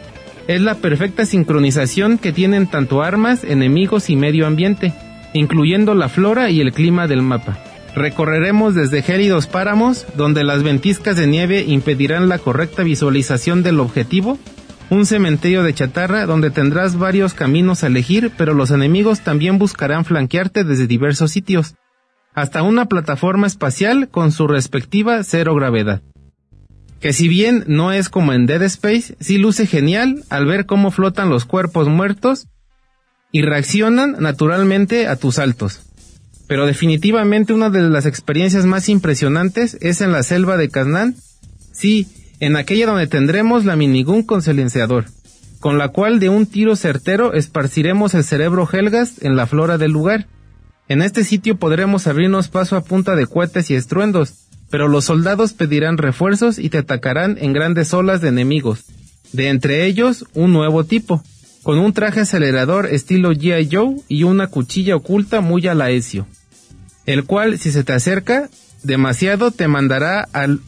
es la perfecta sincronización que tienen tanto armas, enemigos y medio ambiente, incluyendo la flora y el clima del mapa. Recorreremos desde gélidos páramos, donde las ventiscas de nieve impedirán la correcta visualización del objetivo, un cementerio de chatarra donde tendrás varios caminos a elegir, pero los enemigos también buscarán flanquearte desde diversos sitios, hasta una plataforma espacial con su respectiva cero gravedad. Que si bien no es como en Dead Space, sí luce genial al ver cómo flotan los cuerpos muertos y reaccionan naturalmente a tus saltos. Pero definitivamente una de las experiencias más impresionantes es en la selva de Kaznan, sí, en aquella donde tendremos la minigun con silenciador, con la cual de un tiro certero esparciremos el cerebro Helgas en la flora del lugar. En este sitio podremos abrirnos paso a punta de cohetes y estruendos, pero los soldados pedirán refuerzos y te atacarán en grandes olas de enemigos, de entre ellos un nuevo tipo, con un traje acelerador estilo G.I. Joe y una cuchilla oculta muy a la Ezio, el cual si se te acerca demasiado te mandará al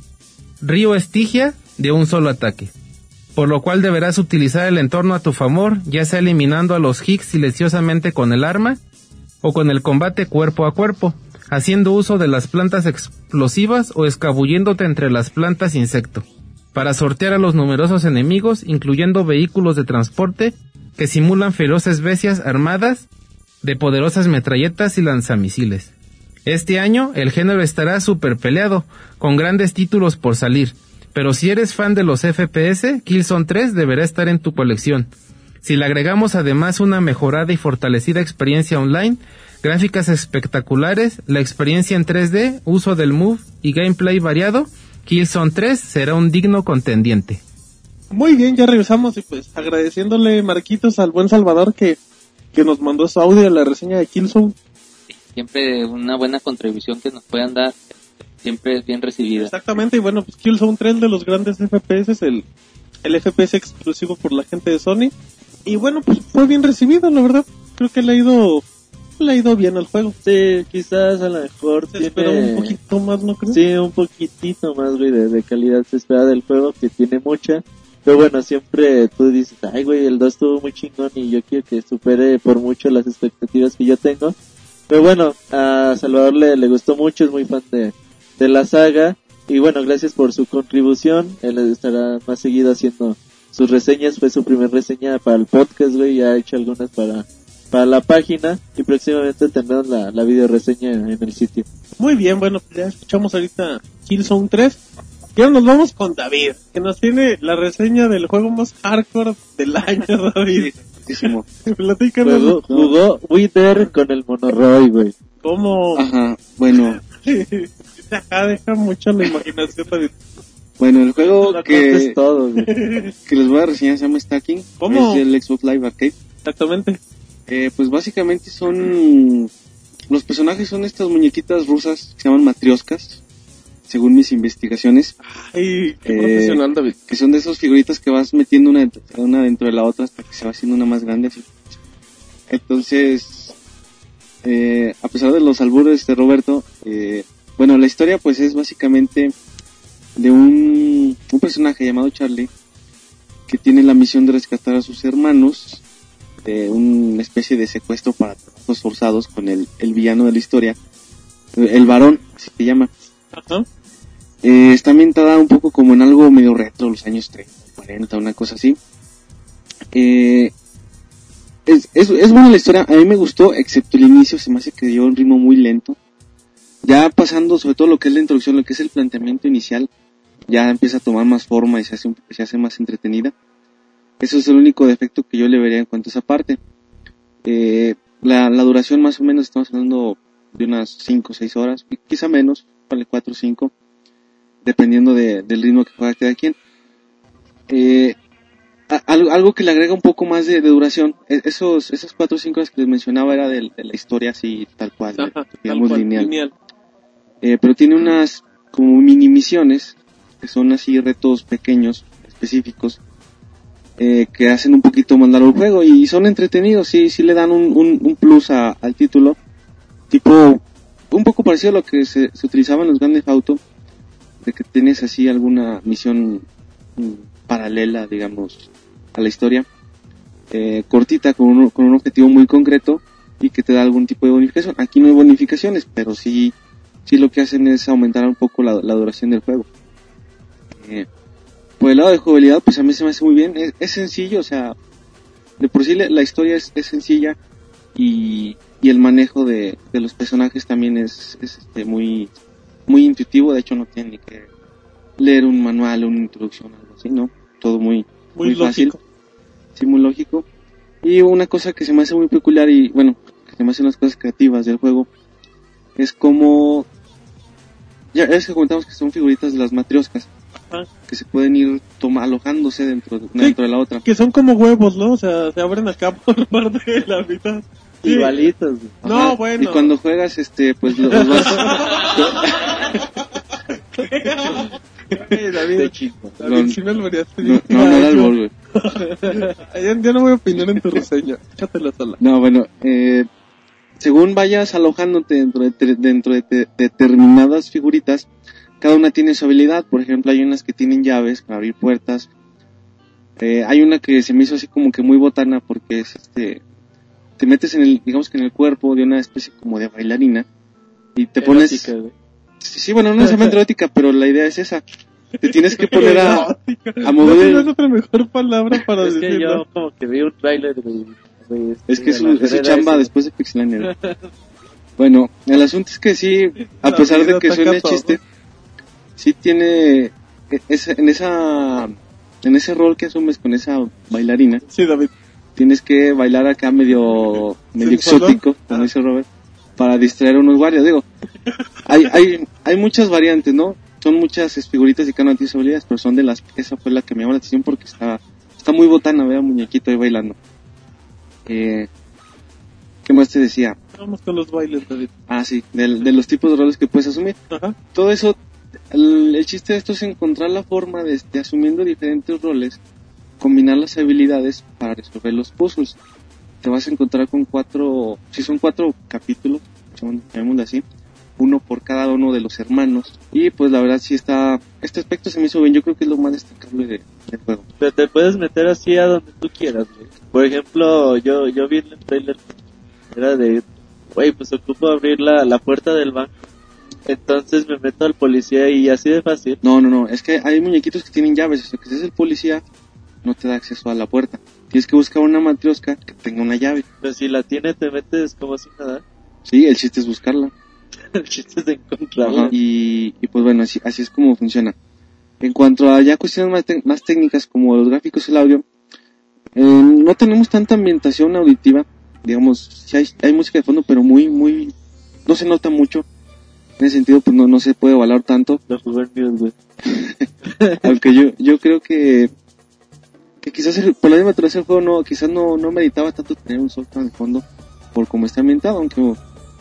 río Estigia de un solo ataque, por lo cual deberás utilizar el entorno a tu favor, ya sea eliminando a los Higgs silenciosamente con el arma, o con el combate cuerpo a cuerpo, haciendo uso de las plantas explosivas o escabulléndote entre las plantas insecto, para sortear a los numerosos enemigos, incluyendo vehículos de transporte que simulan feroces bestias armadas de poderosas metralletas y lanzamisiles. Este año el género estará super peleado, con grandes títulos por salir, pero si eres fan de los FPS, Killzone 3 deberá estar en tu colección. Si le agregamos además una mejorada y fortalecida experiencia online, gráficas espectaculares, la experiencia en 3D, uso del Move y gameplay variado, Killzone 3 será un digno contendiente. Muy bien, ya regresamos y pues agradeciéndole Marquitos al buen Salvador que, que nos mandó su audio de la reseña de Killzone. Siempre una buena contribución que nos puedan dar, siempre es bien recibida. Exactamente, y bueno, pues Killzone 3 de los grandes FPS, el, el FPS exclusivo por la gente de Sony. Y bueno, pues fue bien recibido, la verdad. Creo que le ha ido, le ha ido bien al juego. Sí, quizás a lo mejor Se tiene... un poquito más, ¿no crees? Sí, un poquitito más, güey, de, de calidad se espera del juego, que tiene mucha. Pero bueno, siempre tú dices, ay, güey, el 2 estuvo muy chingón y yo quiero que supere por mucho las expectativas que yo tengo. Pero bueno, a Salvador le, le gustó mucho, es muy fan de, de la saga. Y bueno, gracias por su contribución. Él estará más seguido haciendo sus reseñas. Fue su primer reseña para el podcast, güey. Ya ha hecho algunas para, para la página. Y próximamente tendremos la, la video reseña en el sitio. Muy bien, bueno, pues ya escuchamos ahorita Killzone 3. Y ahora nos vamos con David, que nos tiene la reseña del juego más hardcore del año, David. Muchísimo. Platícanos. Jugó, jugó Wither con el Monoroy, güey. ¿Cómo? Ajá, bueno, Acá deja mucho la imaginación, David. bueno, el juego que, todo, güey. que les voy a reseñar se llama Stacking. ¿Cómo? Es del Xbox Live Arcade. Exactamente. Eh, pues básicamente son... Los personajes son estas muñequitas rusas que se llaman matrioscas, según mis investigaciones, Ay, qué Eh, profesional, David. que son de esas figuritas que vas metiendo una, dentro- una dentro de la otra hasta que se va haciendo una más grande. Así. Entonces, eh, a pesar de los albures de Roberto, eh, bueno, la historia pues es básicamente de un, un personaje llamado Charlie que tiene la misión de rescatar a sus hermanos de una especie de secuestro para trabajos forzados con el, el villano de la historia, el varón, así se llama. Ajá. Eh, está ambientada un poco como en algo medio retro, los años 30, 40, una cosa así. Eh, es, es, es buena la historia, a mí me gustó, excepto el inicio, se me hace que dio un ritmo muy lento. Ya pasando sobre todo lo que es la introducción, lo que es el planteamiento inicial, ya empieza a tomar más forma y se hace, se hace más entretenida. Eso es el único defecto que yo le vería en cuanto a esa parte. Eh, la, la duración más o menos estamos hablando de unas 5 o 6 horas, quizá menos, vale 4 o 5 dependiendo de- del ritmo que juega cada quien. Eh, a- algo, algo que le agrega un poco más de, de duración, e- esos, esas cuatro o cinco horas que les mencionaba era de, la historia así tal cual, Ajá, tal digamos cual, lineal. lineal. Eh, pero tiene unas como mini misiones, que son así retos pequeños, específicos, eh, que hacen un poquito más el juego y son entretenidos, sí, sí le dan un, un, plus a- al título, tipo, un poco parecido a lo que se, se utilizaba en los grandes auto, de que tienes así alguna misión mm, paralela, digamos, a la historia, eh, cortita, con un, con un objetivo muy concreto y que te da algún tipo de bonificación. Aquí no hay bonificaciones, pero sí, sí lo que hacen es aumentar un poco la, la duración del juego. Eh, por el lado de jugabilidad, pues a mí se me hace muy bien. Es, es sencillo, o sea, de por sí la, la historia es, es sencilla y, y el manejo de, de los personajes también es, es este, muy, muy intuitivo. De hecho, no tiene ni que leer un manual una introducción, algo así, ¿no? Todo muy, Muy, muy fácil. sí, muy lógico. Y una cosa que se me hace muy peculiar y, bueno, que se me hacen las cosas creativas del juego, es como, ya es que comentamos que son figuritas de las matrioscas, Ajá. que se pueden ir toma, alojándose dentro de, una dentro de la otra. Que son como huevos, ¿no? O sea, se abren acá por parte de la mitad. Sí. Igualitos. No, bueno. Y cuando juegas, este, pues los, vas, David, De. David, No, sí me alboreaste no, no, no bol, güey. ya, ya no voy a opinar en tu reseña. Échatela sola. No, bueno, eh, según vayas alojándote dentro de, te- dentro de te- determinadas figuritas, cada una tiene su habilidad. Por ejemplo, hay unas que tienen llaves para abrir puertas. Eh, hay una que se me hizo así como que muy botana porque es este, te metes en el, digamos que en el cuerpo de una especie como de bailarina y te pones, Erótica, sí, sí, bueno, no necesariamente erótica, pero la idea es esa. Te tienes que poner a, a No mover el- tienes otra mejor palabra para Es que decirlo. yo como que vi un trailer, güey, este, Es que es de es carrera chamba después de Pixelania. bueno, el asunto es que sí, a pesar de que suene todo. chiste, sí tiene e- esa- en esa en ese rol que asumes con esa bailarina, Sí, David. tienes que bailar acá medio medio exótico, como dice Robert, para distraer a unos guardias. Digo, hay hay hay muchas variantes, ¿no? Son muchas figuritas y cada habilidades, pero son de las esa fue la que me llamó la atención porque está está muy botana, vea muñequito ahí bailando. Eh, ¿Qué más te decía? Vamos con los bailes, David. Ah, sí, del- de, los tipos de roles que puedes asumir. Ajá. Todo eso, el, chiste de esto es encontrar la forma de, de asumiendo diferentes roles combinar las habilidades para resolver los puzzles. Te vas a encontrar con cuatro, si son cuatro capítulos, llamémoslo así, uno por cada uno de los hermanos. Y pues la verdad sí está, este aspecto se me hizo bien, yo creo que es lo más destacable de, del juego. Pero te puedes meter así a donde tú quieras, güey. Por ejemplo, yo, yo vi el trailer, era de, güey, pues ocupo abrir la, la puerta del banco. Entonces me meto al policía y así de fácil. No, no, no, es que hay muñequitos que tienen llaves, o sea, que si es el policía, no te da acceso a la puerta. Tienes que buscar una matriosca que tenga una llave. Pero si la tiene, te metes como si nada. Sí, el chiste es buscarla. el chiste es encontrarla. Ajá, Y, y pues bueno, así, así es como funciona. En cuanto a ya cuestiones más, más técnicas como los gráficos y el audio, eh, no tenemos tanta ambientación auditiva. Digamos, sí hay, hay música de fondo, pero muy, muy, no se nota mucho. En ese sentido, pues no, no se puede valorar tanto. Lo jugué en Mute, güey. Aunque yo, yo creo que, que quizás el- por la misma naturaleza del juego no, quizás no, no meditaba tanto tener un solo de fondo por cómo está ambientado, aunque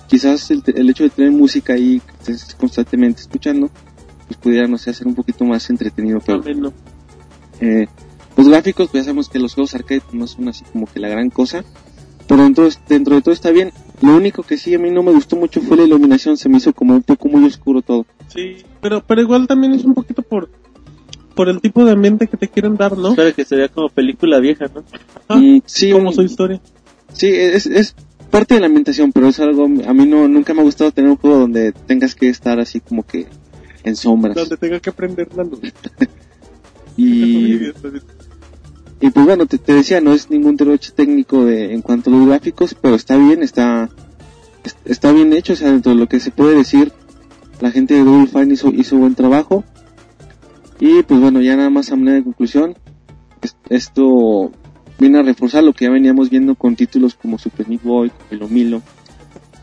quizás el, el hecho de tener música ahí que estés constantemente escuchando, pues pudiera, no sé, hacer un poquito más entretenido, pero no. eh, los gráficos, pues ya sabemos que los juegos arcade no son así como que la gran cosa, pero dentro, dentro de todo está bien. Lo único que sí a mí no me gustó mucho fue la iluminación, se me hizo como un poco muy oscuro todo. Sí, pero, pero igual también es un poquito por, por el tipo de ambiente que te quieren dar, ¿no? Claro que se vea como película vieja, ¿no? Ah, Mm, sí, como su historia. Sí, es, es parte de la ambientación, pero es algo, a mí no, nunca me ha gustado tener un juego donde tengas que estar así como que en sombras. Donde tenga que prender la luz. Y, y pues bueno, te, te decía, no es ningún derroche técnico de, en cuanto a los gráficos, pero está bien, está, es- está bien hecho, o sea, dentro de lo que se puede decir, la gente de Double Fine hizo, hizo buen trabajo. Y pues bueno, ya nada más a manera de conclusión, es- esto viene a reforzar lo que ya veníamos viendo con títulos como Super Meat Boy, como Milo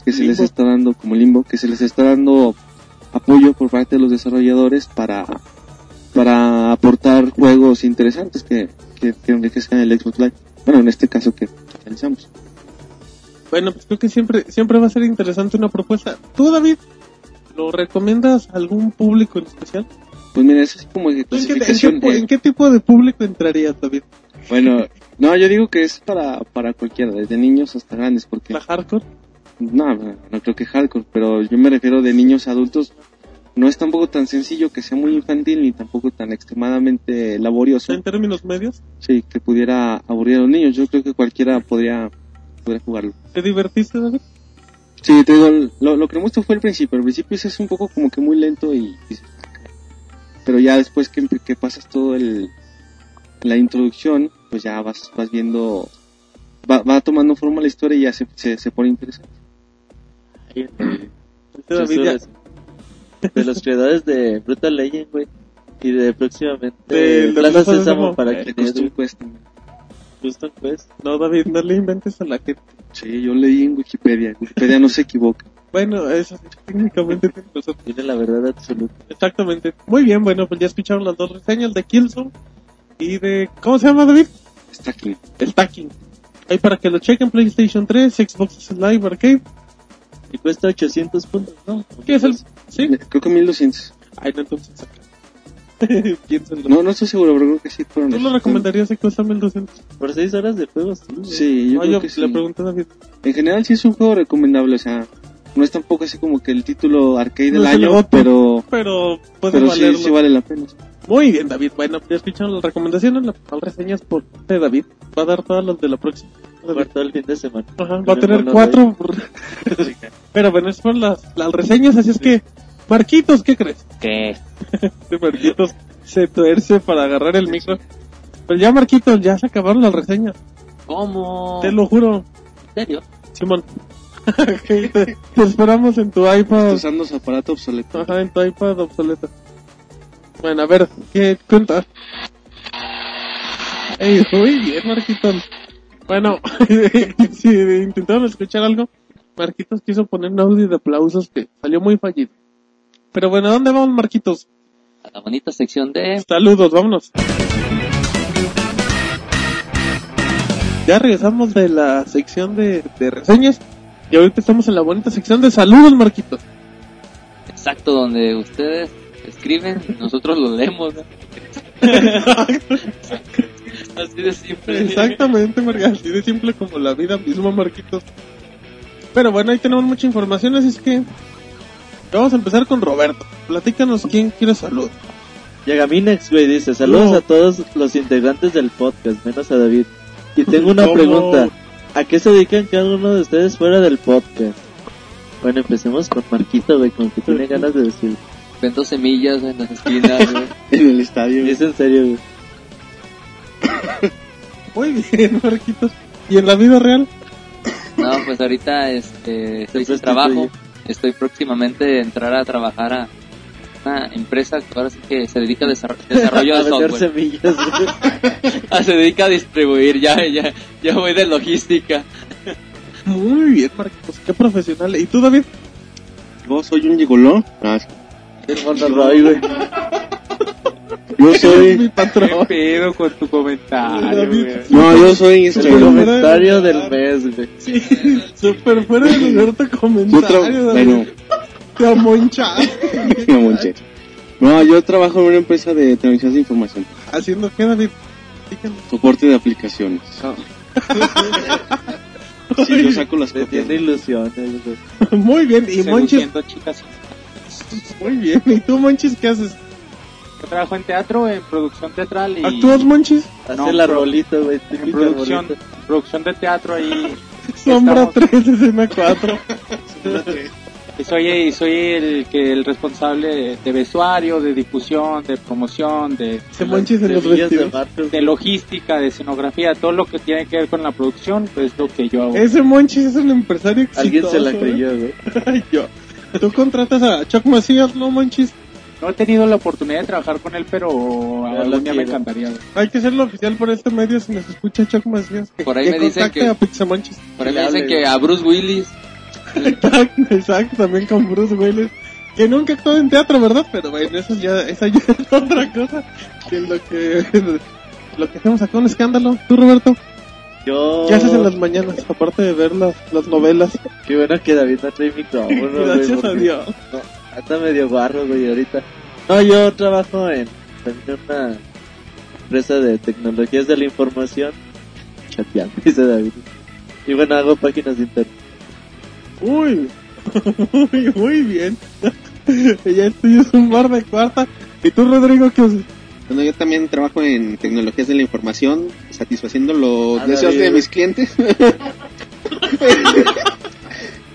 que se les está dando, como Limbo, que se les está dando apoyo por parte de los desarrolladores para, para aportar juegos interesantes que, que, que enriquezcan el Xbox Live. Bueno, en este caso que realizamos. Bueno, pues creo que siempre, siempre va a ser interesante una propuesta. ¿Tú, David, lo recomiendas a algún público en especial? Pues mira, eso es como de ¿Tú ¿En qué, en, clasificación. qué, en qué tipo de público entrarías, David? Bueno, no, yo digo que es para, para cualquiera, desde niños hasta grandes, porque ¿La hardcore? no, no, no creo que hardcore, pero yo me refiero de niños a adultos. No es tampoco tan sencillo que sea muy infantil ni tampoco tan extremadamente laborioso. ¿En términos medios? Sí, que pudiera aburrir a los niños. Yo creo que cualquiera podría, podría jugarlo. ¿Te divertiste, David? Sí, te digo, lo, lo que me gustó fue el principio. El principio es un poco como que muy lento y... y- pero ya después que, que pasas todo el... La introducción, pues ya vas, vas viendo... Va, va tomando forma la historia y ya se, se, se pone interesante. Este David ya- de los creadores de Brutal Legend, güey. Y de próximamente Plaza Sésamo para Eh, quien Custom es Quest. Custom Quest. No, David, no le inventes a la gente. Sí, yo leí en Wikipedia. Wikipedia no se equivoca. Bueno, eso sí, técnicamente tiene razón. Tiene la verdad absoluta. Exactamente. Muy bien, bueno, pues ya escucharon las dos reseñas de Killzone y de... ¿Cómo se llama, David? Está aquí. El Tacking. Ahí para que lo chequen, PlayStation 3, Xbox Live Arcade. Y cuesta 800 puntos, ¿no? ¿Qué es el...? ¿Sí? Creo que 1200. Ay, no, entonces. No, no estoy seguro, pero creo que sí ¿Tú lo recomendarías que cuesta 1200? Por 6 horas de juego, sí. Sí, yo No, creo yo que sí. le pregunté a David. En general sí es un juego recomendable, o sea, no es tampoco así como que el título arcade No del año, pero, Pero puede pero sí, sí vale la pena. Muy bien, David. Bueno, ya escucharon las recomendaciones, las reseñas por de David. Va a dar todas las de la próxima. Jugar todo el fin de semana. Ajá, va a tener cuatro. Pero bueno, esas fueron las, las reseñas, así es que, Marquitos, ¿qué crees? ¿Qué? Este Marquitos se tuerce para agarrar el micro. Pues ya, Marquitos, ya se acabaron las reseñas. ¿Cómo? Te lo juro, ¿En serio? Simón. Te, te esperamos en tu iPad. Estás usando su aparato obsoleto. Ajá, en tu iPad obsoleto. Bueno, a ver, ¿qué cuenta? Ey, muy bien, Marquitos. Bueno, si intentaron escuchar algo, Marquitos quiso poner un audio de aplausos que salió muy fallido. Pero bueno, ¿a dónde vamos, Marquitos? A la bonita sección de... Saludos, vámonos. Ya regresamos de la sección de, de reseñas y ahorita estamos en la bonita sección de saludos, Marquitos. Exacto, donde ustedes escriben, nosotros lo leemos. ¿no? Así de simple. Exactamente, Marga, así de simple como la vida misma, Marquitos. Pero bueno, ahí tenemos mucha información, así es que vamos a empezar con Roberto. Platícanos quién quiere salud. Yagaminex, güey, dice, saludos No. a todos los integrantes del podcast, menos a David. Y tengo una pregunta. ¿A qué se dedican cada uno de ustedes fuera del podcast? Bueno, empecemos con Marquito, güey, como que tiene ganas de decir. Vendo semillas en las esquinas, güey. En el estadio. Y es en serio, güey. Muy bien, Marquitos. ¿Y en la vida real? No, pues ahorita este, estoy sin Sustituye. trabajo. Estoy próximamente a entrar a trabajar a una empresa que ahora sí que se dedica a desarro- desarrollo a de vender software. semillas, güey. Ah, se dedica a distribuir, ya, ya, ya voy de logística. Muy bien, Marquitos. Qué profesional. ¿Y tú, David? ¿Vos soy un gigoló? Ah, sí. El Monterrey, güey. yo mi soy... ¿Qué pedo con tu comentario, güey? No, yo soy... Este, comentario del mes, güey. Sí, súper fuera de lugar tu comentario, bueno, Te amonchaste. no manches. No, yo trabajo en una empresa de tecnologías de información. ¿Haciendo qué, David? Soporte de aplicaciones. Sí, yo saco las Me copias. tiene ilusiones. Muy bien. ¿Y? Seduciendo chicas. Muy bien. ¿Y tú, Monchis, qué haces? Yo trabajo en teatro, en producción teatral y ¿Actúas, Monchis? Hace No, el pero- arbolito, güey. en producción, producción de teatro ahí. Sombra Estamos- 3, escena 4. Y soy, y soy el que el responsable de, de vestuario, de difusión, de promoción, de, Se Monchis en los de de logística, de escenografía, todo lo que tiene que ver con la producción, pues es lo que yo hago. Ese Monchis es el empresario exitoso. Alguien se la ¿eh? creyó, güey. Ay, yo. Tú contratas a Chuck Macías, ¿no, Monchis? No he tenido la oportunidad de trabajar con él, pero Ya algún lo día me encantaría. güey. Hay que hacerlo oficial por este medio si nos escucha Chuck Macías. Que, Por ahí que me dicen que- a Pixamonchis. Por ahí me dicen que a Bruce Willis, Exacto, exacto, también con Bruce Willis. Que nunca actuó en teatro, ¿verdad? Pero bueno, eso ya, esa ya es otra cosa que lo que lo que hacemos acá un escándalo. ¿Tú, Roberto? Yo... ¿Qué haces en las mañanas? Aparte de ver las, las novelas. Qué bueno que David no trae micrófono, güey. Gracias a Dios. No, anda medio guarro, güey, ahorita. No, yo trabajo en también una empresa de tecnologías de la información. Chateando, dice David. Y bueno, hago páginas de internet. Uy, muy, muy bien. ya estoy en un bar de cuarta. ¿Y tú, Rodrigo, qué haces? Bueno, yo también trabajo en tecnologías de la información, satisfaciendo los deseos de mis clientes.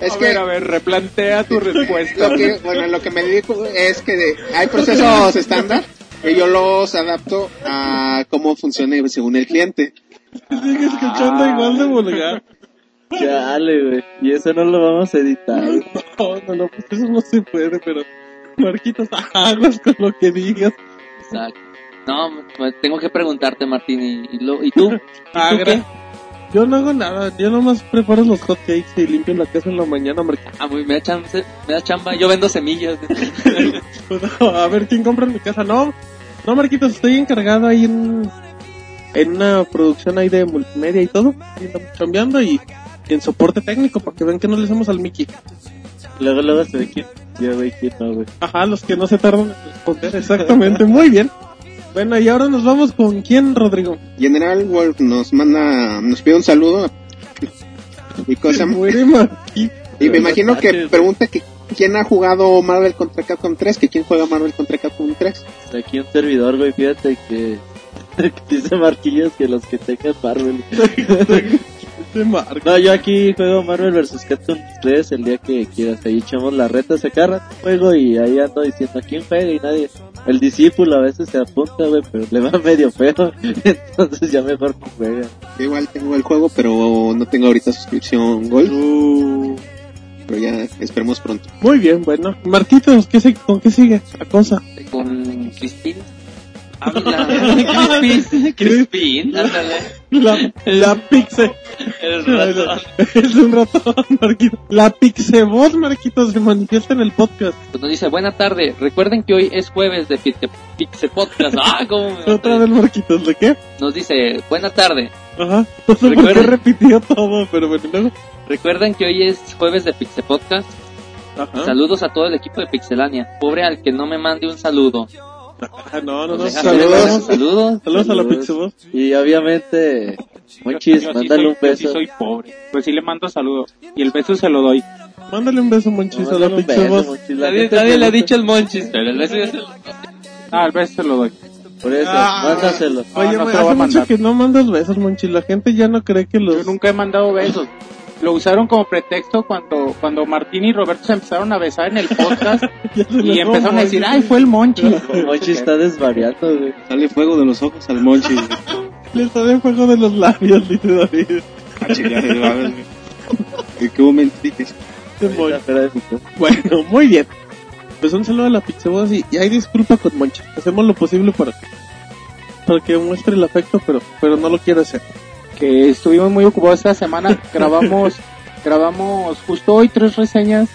es a que ver, a ver, replantea tu respuesta. lo que, bueno, lo que me dedico es que de- hay procesos estándar y yo los adapto a cómo funciona según el cliente. Sigue escuchando igual de vulgar. Chale, güey. Y eso no lo vamos a editar. No, no, no, pues eso no se puede, pero... Marquitos, aguas con lo que digas. exacto. No, tengo que preguntarte, Martín, ¿y, y, lo- ¿y tú? ¿Y Ah, tú qué? Yo no hago nada, yo nomás preparo los hotcakes y limpio la casa en la mañana, Marquitos. Ah, muy- me da chamba, me da chamba. Yo vendo semillas. Pues, a ver quién compra en mi casa. No, no, Marquitos, estoy encargado ahí en, en una producción ahí de multimedia y todo. Ahí andamos chambeando y, y en soporte técnico, porque ven que no le hacemos al Mickey. Luego, luego se ve quién. Yo, güey, quién no, güey. Ajá, los que no se tardan en responder, exactamente, muy bien. Bueno, y ahora nos vamos con quién, Rodrigo. General Wolf nos manda, nos pide un saludo y cosa y me imagino que pregunta que quién ha jugado Marvel contra Capcom 3, que quién juega Marvel contra Capcom 3. Aquí un servidor, güey, fíjate que... que dice Marquillos que los que tengan Marvel. No, yo aquí juego Marvel vs. Capcom 3 el día que quieras. Ahí echamos la reta, se agarra juego y ahí ando diciendo quién juega y nadie. El discípulo a veces se apunta, güey, pero le va medio feo. Entonces ya mejor no juega. Igual tengo el juego, pero no tengo ahorita suscripción Gold, Uh, pero ya esperemos pronto. muy bien, bueno. Marquitos, ¿qué se, ¿con qué sigue la cosa? Con Crispin. Habla. Crispin. Crispin, ándale. La, la Pixe. El ratón. Es un ratón, Marquito. La Pixebot, Marquito, se manifiesta en el podcast. Pues nos dice, buena tarde. Recuerden que hoy es jueves de Pixe, Podcast. Ah, cómo me- Otra vez, Marquitos, ¿de qué? Nos dice, buena tarde. Ajá. No sé por qué Recuerda- repitió todo, pero bueno, luego. Recuerden que hoy es jueves de Pixe Podcast. Ajá. Saludos a todo el equipo de Pixelania. Pobre al que no me mande un saludo. Ah, no, no, no. Pues Saludos. Saludos, Saludos. a la. Pixabot. Y obviamente, Monchis, Yo sí mándale soy- un yo sí beso. soy pobre. Pues sí le mando saludos. Y el beso se lo doy. Mándale un beso, Monchis, a la Mándale beso. La Nadie, le ha dicho el Monchis, pero el beso ya se lo... Ah, el beso se lo doy. Por eso, Ah. mándaselo. Oye, No, no me- hace mucho que no mandas besos, Monchis. La gente ya no cree que Yo los... nunca he mandado besos. Lo usaron como pretexto cuando, cuando Martín y Roberto se empezaron a besar en el podcast y empezaron a decir, ay, fue el Monchi. Monchis está desvariando, güey. Sale fuego de los ojos al Monchi. Le de fuego de los labios, dice David. Chingada, a ver, güey. ¿En qué momento dices? Bueno, muy bien. Pues un saludo a la Pixabot y, y hay disculpa con Monchis. Hacemos lo posible para que, para que muestre el afecto, pero, pero no lo quiere hacer. Que estuvimos muy ocupados esta semana. Grabamos, grabamos justo hoy tres reseñas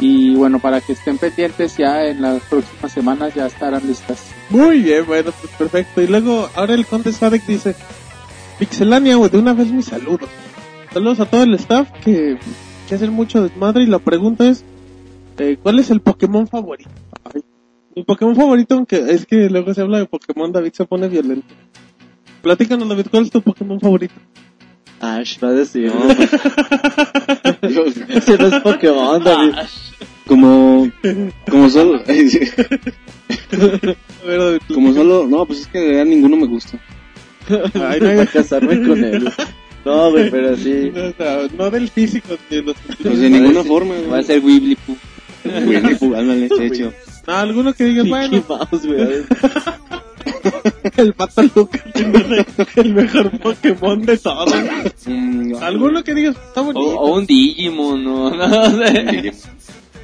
y bueno, para que estén pendientes ya en las próximas semanas ya estarán listas. Muy bien, bueno, pues perfecto. Y luego, ahora el Conde Sadek dice, Pixelania, güey, de una vez mis saludos. Saludos a todo el staff que, que hacen mucho desmadre y la pregunta es, eh, ¿cuál es el Pokémon favorito? Ay, mi Pokémon favorito, aunque es que luego se habla de Pokémon, David se pone violento. Platícanos, David, ¿cuál es tu Pokémon favorito? Ash va a decir. No, pues, Ese no es Pokémon, David. como, como solo, A ver, David, como solo, no, pues es que de verdad ninguno me gusta. Ay, no, Para casarme con él. No, güey, pero sí. no, no, no del físico, de los Pues de ninguna forma, Va a ser Wibbly-Poo. Winnie Pooh, ándale, de hecho. No, alguno que diga, bueno, Mouse, güey. el Pato Lucas el mejor Pokémon de todos. Alguno que digas, está O, bonito. o un Digimon, ¿no? No sé.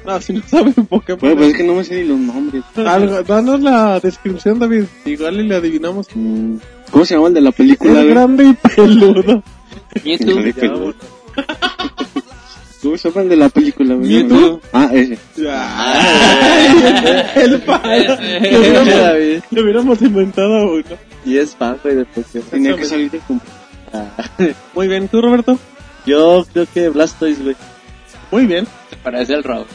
No, si no saben Pokémon. Bueno, pues es que no me sé ni los nombres. Algo, danos la descripción, David. Igual y le adivinamos. Mm, ¿Cómo se llama el de la película? Güey? grande y peludo. Híjole, peludo. ¿Cómo se llama el de la película? güey? Mewtwo. Ah, ese. el pan. Ese. Le hubiéramos, hubiéramos inventado uno. Y es fan, güey, de Pokémon. Tenía que salir de compra. Ah. Muy bien, ¿tú, Roberto? Yo creo que Blastoise, güey. Muy bien. Se parece al Raúl.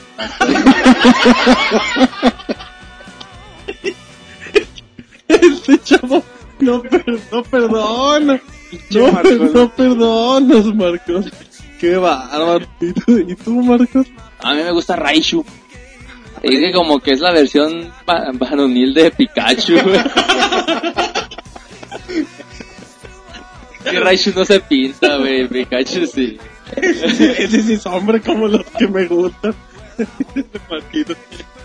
Este chavo. No, per- no perdona. No, per- no perdonas, Marcos. Qué bárbaro. ¿Y tú, ¿Y tú, Marcos? A mí me gusta Raichu. Es que como que es la versión va- varonil de Pikachu. Que Raichu no se pinta, güey. Pikachu sí. Ese sí es hombre como los que me gustan.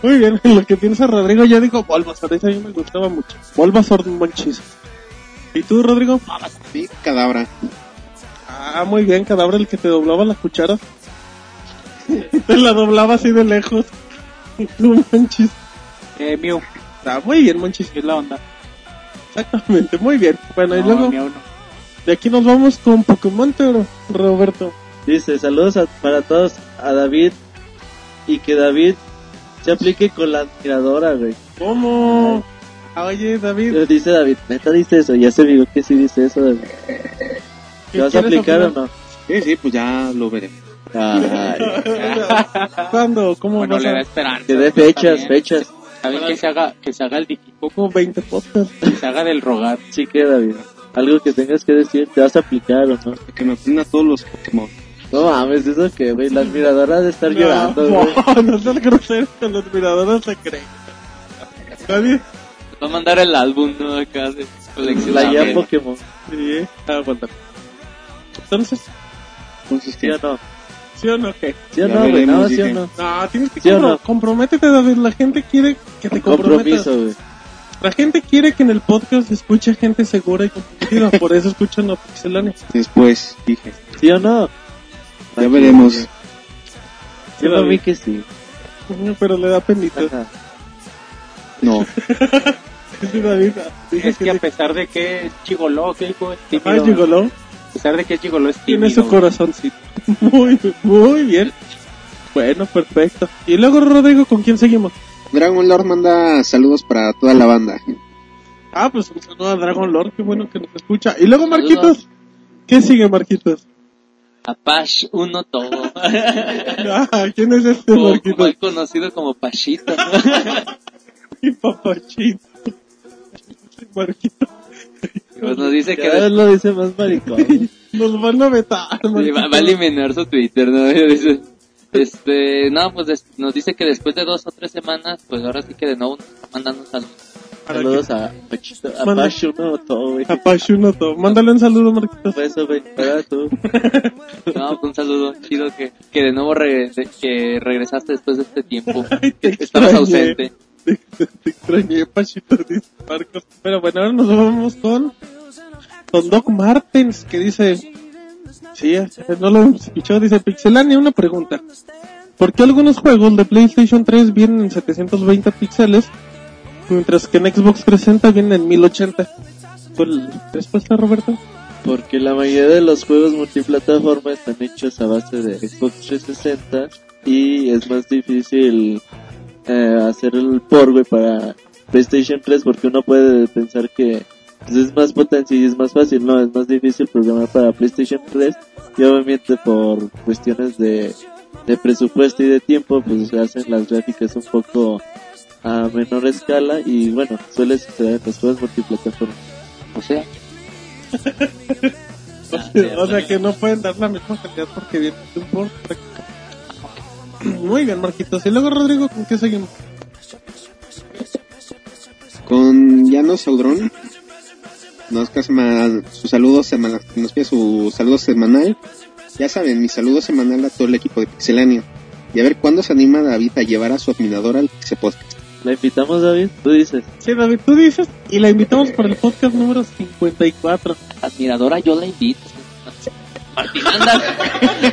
Muy bien, lo que piensa Rodrigo, ya dijo Bulbasaur, ese a mí me gustaba mucho. Bulbasaur Monchis. ¿Y tú, Rodrigo? Sí, cadabra. Ah, muy bien, cadáver el que te doblaba la cuchara. te la doblaba así de lejos. No manches. Eh, Mew, Ah, muy bien, Monchis. ¿qué es la onda? Exactamente, muy bien. Bueno, y luego Mew no. de aquí nos vamos con Pokémon, Roberto. Dice, saludos a- para todos a David y que David se aplique con la admiradora, güey. ¿Cómo? Ah, Oye, David, Pero Dice David, neta dice eso, ya se vio que sí dice eso, David. ¿Qué ¿Te vas a aplicar o no? Sí, sí, pues ya lo veré. Ay, ¿Cuándo? ¿Cómo Bueno, vas le da a...? esperanza. que dé fechas, fechas. Está bien que se haga, que se haga el digipoco, Como 20 podcasts. que se haga del rogar. Sí que David. Algo que tengas que decir, ¿te vas a aplicar o no? Que me aprenda todos los Pokémon. No mames, eso que, güey, la admiradora de estar llorando, güey. No, no seas grosero, que los miradores se creen. Nadie. Va a mandar el álbum, ¿no? Acá de colección. La guía Pokémon, Sí, eh. aguanta. Entonces, Entonces, ¿sí ¿qué? o no? ¿sí o no qué? ¿Sí o no, güey? No, ¿sí o no? No, tienes que ¿Sí o compro- no? comprométete, David. La gente quiere que te comprometas. Compromiso. La gente quiere que en el podcast escuche gente segura y comprometida. Por eso escuchan a Pixelania. Después, dije. ¿Sí o no? Ya veremos. Yo lo vi que sí. Pero le da penita. Ajá. No. Sí, David, Es que a pesar de que es chigoló, que es tímido. A pesar de que es chigoló, es Tiene tímido. su corazoncito. Muy, muy bien. Bueno, perfecto. Y luego, Rodrigo, ¿con quién seguimos? Dragon Lord manda saludos para toda la banda. Ah, pues un saludo a Dragon Lord, qué bueno que nos escucha. Y luego, Saludos. Marquitos. ¿Qué sigue, Marquitos? Apache uno todo. Ah, ¿quién es este o Marquitos? mal conocido como Pachito. Mi papachito. Marquito. Pues nos dice que Cada lo dice más maricón. Nos van a vetar, Sí, va, va a eliminar su Twitter, ¿no? Dice, Este, no, pues des- nos dice que después de dos o tres semanas, pues ahora sí que de nuevo nos está mandando saludos. Saludos a Pachito, a todo, güey. Apashunoto. Mándale un saludo, Marquito. Beso, güey, para tú. No, pues un saludo chido que, que de nuevo de- que regresaste después de este tiempo. te Estabas extrañé. ausente. Te, te extrañé, Pachito, dice. Pero bueno, ahora nos vamos con, con Doc Martens, que dice, sí, no lo escuchado, dice Pixelania, una pregunta. ¿Por qué algunos juegos de PlayStation 3 vienen en 720 píxeles, mientras que en Xbox 360 vienen en 1080? ¿Cuál respuesta, Roberto? Porque la mayoría de los juegos multiplataforma están hechos a base de Xbox 360 y es más difícil eh, hacer el port, güey, para PlayStation 3 porque uno puede pensar que pues, es más potencia y es más fácil, no, es más difícil programar para PlayStation 3 y obviamente por cuestiones de, de presupuesto y de tiempo pues se hacen las gráficas un poco a menor escala y bueno, suele suceder en los juegos multiplataforma. O sea, O sea que no pueden dar la misma calidad porque viene de un port. Muy bien, Marquitos. Y luego, Rodrigo, ¿con qué seguimos? Con Llano Saudrón. Nos pide su saludo semanal, nos pide su saludo semanal. Ya saben, mi saludo semanal a todo el equipo de Pixelania. Y a ver cuándo se anima David a llevar a su admirador al Pixel Podcast. ¿La invitamos, David? Tú dices. Sí, David, tú dices, y la invitamos para el podcast número 54. admiradora, yo la invito. Martín, anda.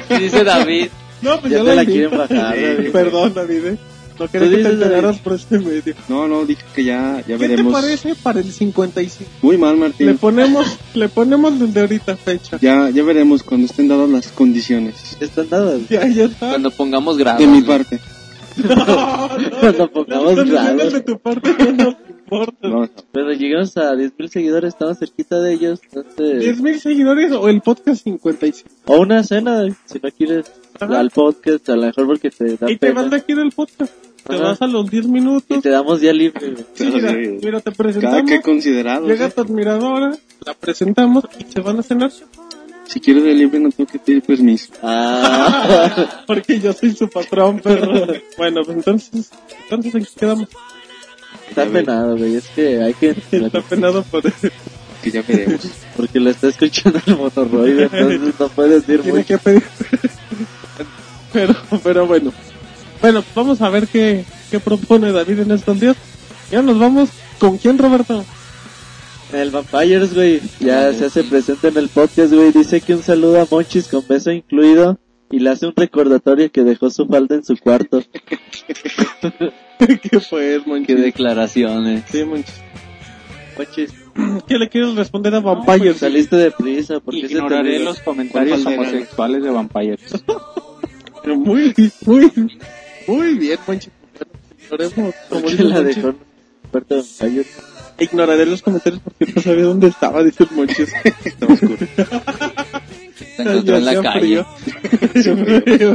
Dice David. No, pues Ya yo te la quieren bajar, David. Perdón, David. eh. No quería que te enteraras por este medio. No, no, dije que ya, ya ¿Qué te veremos. parece para el 55? Muy mal, Martín. Le ponemos, le ponemos desde ahorita fecha. Ya, ya veremos cuando estén dadas las condiciones. Están dadas. Ya, ya está. Cuando pongamos grado. De mi parte. No, no. Cuando pongamos grados. de tu parte no importa. No, Bueno, llegamos a 10.000 seguidores, estamos cerquita de ellos. Entonces, 10 mil seguidores o el podcast 55. o una cena, si no quieres Ajá. al podcast, a lo mejor porque te da Y te pena. vas de aquí del podcast. Te Ajá. vas a los 10 Y minutos. te damos día libre. Sí, mira, Sí. mira, te cada presentamos. que considerado. Llega tu admiradora, la presentamos y se van a cenar. Si quieres de libre no tengo que pedir permiso. Ah, Porque yo soy su patrón, perro. bueno, pues entonces, entonces en qué quedamos. Está penado, güey. Es que hay que. Está penado por Que ya veremos. Porque lo está escuchando el motorroide, entonces no puede decir tiene mucho. que pedir. pero, pero bueno. Bueno, vamos a ver qué, qué propone David en estos días. Ya nos vamos. ¿Con quién, Roberto? El Vampires, güey, ya se hace presente en el podcast, güey. Dice que un saludo a Monchis con beso incluido y le hace un recordatorio que dejó su falda en su cuarto. ¿Qué fue, Qué Monchis? declaraciones. Sí, Monchis. Monchis, ¿Qué le quieres responder a Vampires? saliste de prisa, ¿por qué se te Ignoraré los comentarios homosexuales de Vampires. Muy, muy, muy bien, Monchis. Ignoremos, como ¿Por qué dice la dejó? Ignoraré los comentarios porque no sabía dónde estaba, dice el Monchis. Está oscuro. Se encontró en la calle. frío.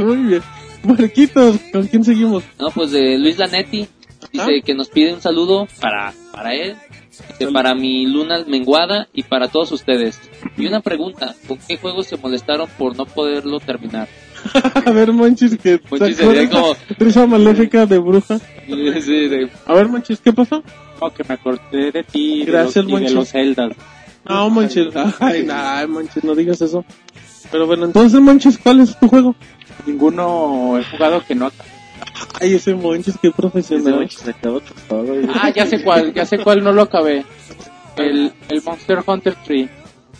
Muy bien. Marquitos, ¿con quién seguimos? No, pues de Luis Lanetti. Dice que nos pide un saludo para, para él, dice, para mi luna menguada y para todos ustedes. Y una pregunta, ¿con qué juegos se molestaron por no poderlo terminar? A ver, Monchis, que Monchis sería como- risa maléfica de bruja. Sí, de- A ver, Monchis, ¿qué pasó? No, que me acordé de ti y de Gracias, los, y de los Zeldas. No, Monchis. Ay, no, Monchis, no digas eso. Pero bueno, entonces, Monchis, ¿cuál es tu juego? Ninguno he jugado que no. Ay, ese Monchis, qué Ese profesional. Monchis se con todo, güey. Ah, ya sé cuál, ya sé cuál no lo acabé. El, el Monster Hunter 3.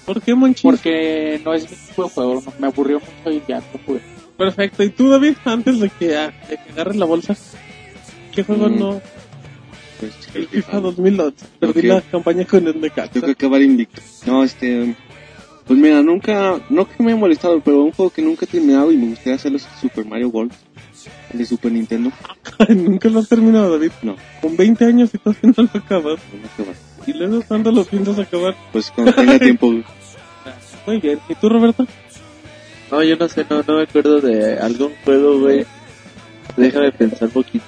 ¿Por qué, Monchis? Porque no es mi tipo de juego, me aburrió mucho y ya no pude. Perfecto. ¿Y tú, David, antes de que, de que agarres la bolsa? ¿Qué juego Mm. no? Pues, El FIFA 2008. Perdí Ok. la campaña con el Necaxa. Tengo que acabar invicto. No, este... Pues mira, nunca... No que me haya molestado, pero un juego que nunca he terminado y me gustaría hacerlo es Super Mario World. El de Super Nintendo. Nunca lo has terminado, David. No, Con 20 años y todavía no lo acabas. no me acabar. Y luego, ¿cuándo lo piensas acabar? Pues cuando tenga tiempo... Muy bien. ¿Y tú, Roberto? No, yo no sé, no, no me acuerdo de algún juego, güey. Déjame pensar un poquito.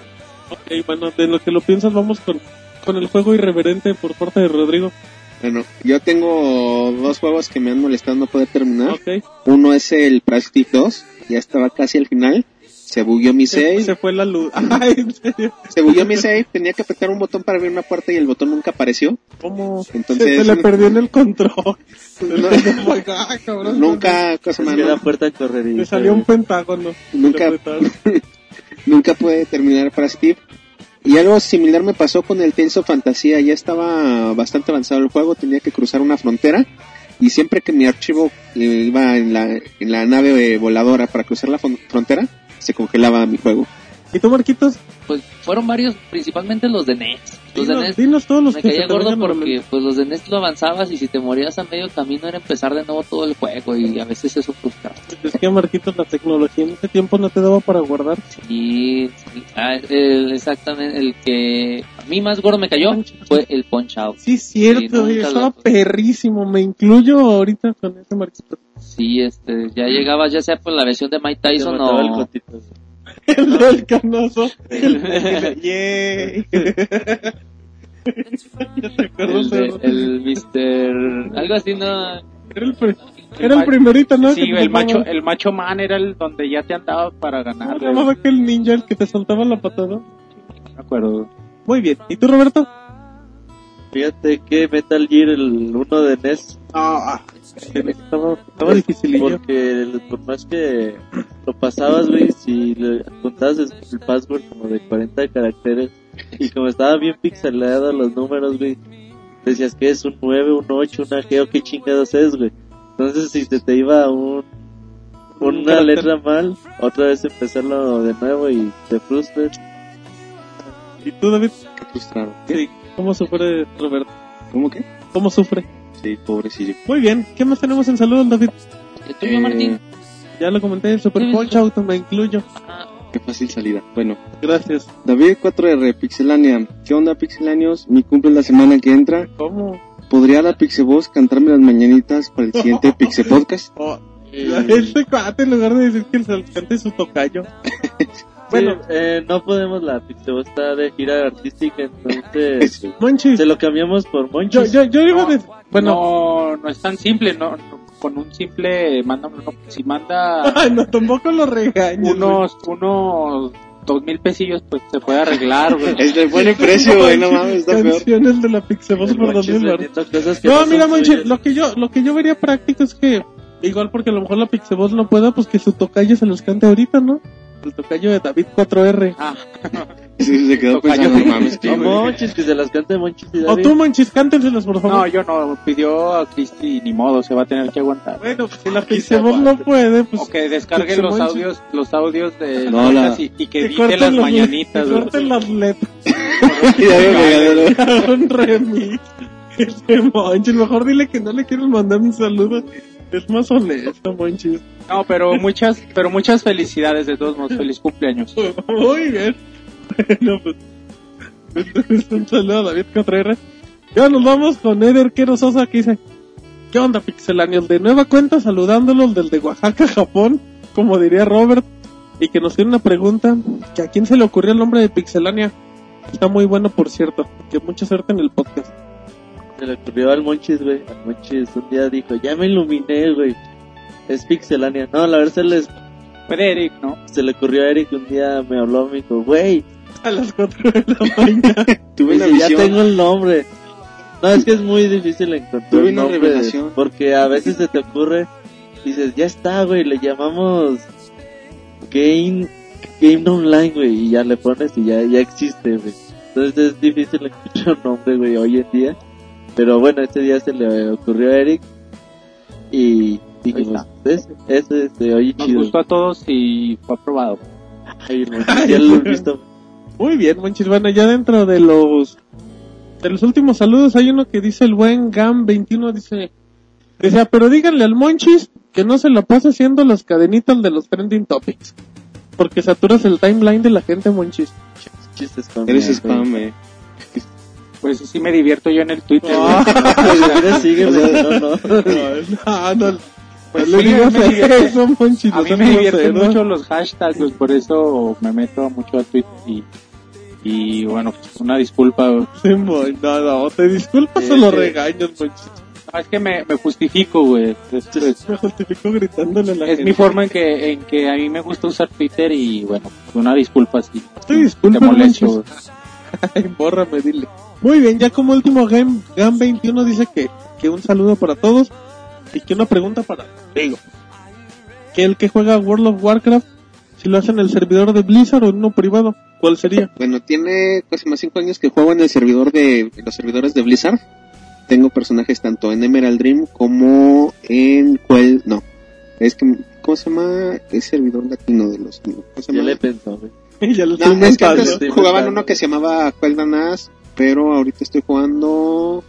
Ok, bueno, de lo que lo piensas, vamos con con el juego irreverente por parte de Rodrigo. Bueno, yo tengo dos juegos que me han molestado no poder terminar. Ok. Uno es el Plastic 2, ya estaba casi al final. Se bugueó mi save, se fue la luz. Ay, en serio. se bugueó mi save, tenía que apretar un botón para abrir una puerta y el botón nunca apareció. ¿Cómo? Entonces- se, se le perdió en el control. No, Ay, cabrón. nunca, cosa más, la puerta correría. Le salió un pentágono. Nunca-. Nunca pude terminar para Steve. Y algo similar me pasó con el Tales Fantasía. Ya estaba bastante avanzado el juego, tenía que cruzar una frontera. Y siempre que mi archivo eh, iba en la, en la nave voladora para cruzar la fron- frontera, se congelaba mi juego. ¿Y tú, Marquitos? Pues fueron varios, principalmente los de NES. Los de Dinos, NES dinos todos los me que caía gordo porque pues los de NES lo avanzabas y si te morías a medio camino era empezar de nuevo todo el juego y a veces eso frustraba. Es que, Marquitos, la tecnología en ese tiempo no te daba para guardar. Sí, sí. Ah, el- exactamente, el que a mí más gordo me cayó fue el Punch Out. Sí, cierto, Sí, estaba perrísimo. Me incluyo ahorita con ese Marquitos. Sí, este, ya llegabas ya sea por la versión de Mike Tyson o... El del canoso. El, el- El, de- ¿no? el Mr... Algo así, ¿no? Era el, era el primerito, ¿no? Sí, el macho, el macho man era el donde ya te andaba para ¿Cómo se ganar. llamaba aquel ninja el que te soltaba la patada? No me acuerdo. Muy bien. ¿Y tú, Roberto? Fíjate que Metal Gear, el 1 de NES, Ah, estaba, estaba dificilillo. porque el- por más que lo pasabas, güey, si le contabas el, el password como de 40 caracteres y como estaba bien pixelado los números, güey, decías que es un 9, un 8, una G o qué chingados es, güey. Entonces si se te iba un Un una letra mal, otra vez empezarlo de nuevo y te frustras. ¿Y tú, David? Qué frustrado. Sí. ¿Cómo sufre Roberto? ¿Cómo que? ¿Cómo sufre? Sí, pobrecillo. Muy bien. ¿Qué más tenemos en saludos, David? ¿El tuyo, Martín? Ya lo comenté, el Super Punch. Out me incluyo. Ah, Qué fácil salida. Bueno, Gracias. David 4R, Pixelania. ¿Qué onda, Pixelanios? Mi cumple la semana que entra. ¿Cómo? ¿Podría la Pixeboss cantarme las mañanitas para el siguiente Pixe Podcast? Oh, este cuate, en lugar de decir que el cante su tocayo. Bueno, Bueno. eh, no podemos, la Pixebo está de gira artística, entonces Monchis, se lo cambiamos por yo, Monchis. yo, yo iba a decir... Bueno, no, no es tan simple, no, no, con un simple manda, no, si manda ay, no, tampoco lo regañes. unos, unos dos mil pesillos, pues se puede arreglar, güey. Es de buen precio, güey, no mames, está peor. Canciones de la Pixeboss El por Monchis 2000 baros. vendiendo cosas que No, mira, Monchi, suyas. lo que yo, lo que yo vería práctico es que, igual porque a lo mejor la Pixeboss no pueda, pues que su tocayo se los cante ahorita, ¿no? El tocayo de David 4R. Ah, Sí, se quedó Tocayo. pensando, no mames, No, tío, güey. Monchis, que se las cante Monchis y O David. tú, Monchis, cántenselas, por favor. no, yo no, pidió a Cristi, ni modo, se va a tener que aguantar. Bueno, pues si la Pixeboss no puede, pues... O que descargue que se los manche. audios, los audios de No, la- y, y que edite las los- mañanitas, que corten las letras. Un remix. Este Monchis, mejor dile que no le quieres mandar un saludo. Es más honesto, Monchis. No, pero muchas, pero muchas felicidades de todos modos, feliz cumpleaños. Muy bien. Bueno, pues. entonces, un saludo a David Contreras. Ya nos vamos con Eder Quero Sosa que dice: ¿Qué onda, pixelanios? De nueva cuenta, saludándolos del de Oaxaca, Japón, como diría Robert. Y que nos tiene una pregunta: que ¿A quién se le ocurrió el nombre de Pixelania? Está muy bueno, por cierto. Que mucha suerte en el podcast. Se le ocurrió al Monchis, güey. Al Monchis un día dijo, ya me iluminé, güey. Es Pixelania. No, la verdad se, les, Fue de Eric, ¿no? se le ocurrió a Eric un día, me habló, me dijo, güey, A las 4 de la mañana. Tuve una dice, ya tengo el nombre. No, es que es muy difícil encontrar Tuve un una revelación. porque a veces se te ocurre, dices, ya está, güey, le llamamos Game, Game Online, güey, y ya le pones y ya, ya existe, güey. Entonces es difícil encontrar un nombre, güey, hoy en día. Pero bueno, este día se le ocurrió a Eric y dijimos, ese, ese, oye, Nos chido. gustó a todos y fue aprobado. Ay, ya lo he visto. Muy bien, Monchis. Bueno, ya dentro de los de los últimos saludos hay uno que dice el buen Gam21 dice dice, "Ah, pero díganle al Monchis que no se la pase haciendo las cadenitas de los trending topics. Porque saturas el timeline de la gente, Monchis. Chistes con Eres spam, eh. Pues sí me divierto yo en el Twitter. Ah. güey. Si quieres, sígueme, no, no. No, no, Pues no le sí, me divierte. eso. A no mí me divierten mucho los hashtags, pues por eso me meto mucho a Twitter y Y bueno, pues una disculpa. Sí, no, no, te disculpas Sí, o lo sí. regañas, Monchis. No, es que me, me justifico, güey. Es, es- Me justifico gritándole a la es gente. mi forma en que, en que a mí me gusta usar Twitter y bueno, pues una disculpa si Te molesto. Ay, bórrame, dile. Muy bien, ya como último Game, Game 21 dice que, que un saludo para todos y que una pregunta para Digo. Que el que juega World of Warcraft, si lo hace en el servidor de Blizzard o en uno privado, ¿cuál sería? Bueno, tiene casi más 5 años que juego en el servidor de en los servidores de Blizzard. Tengo personajes tanto en Emerald Dream como en cuál no. Es que ¿cómo se llama? Es servidor latino de los ¿cómo se llama? le he pensado, güey. ya lo No, es que antes jugaban uno que se llamaba Quel'Danas, pero ahorita estoy jugando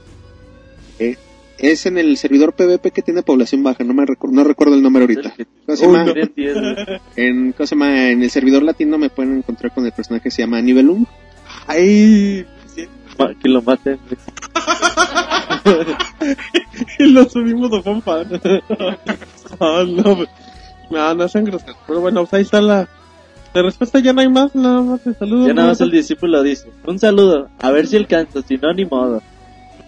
eh, es en el servidor PvP que tiene población baja, no me recu- no recuerdo el nombre ahorita. ¿Cómo se llama? no. Tienen 10, güey. En, ¿cómo se llama? En el servidor latino me pueden encontrar con el personaje que se llama Nibelung. Ay, sí. Que lo maten, y lo subimos a fanfan. Ah, no, no, no sean groseros. Pero bueno, pues ahí está la, la respuesta. Ya no hay más, nada más te saludo. Ya nada más el discípulo dice, un saludo, a ver si alcanza, si no, ni modo.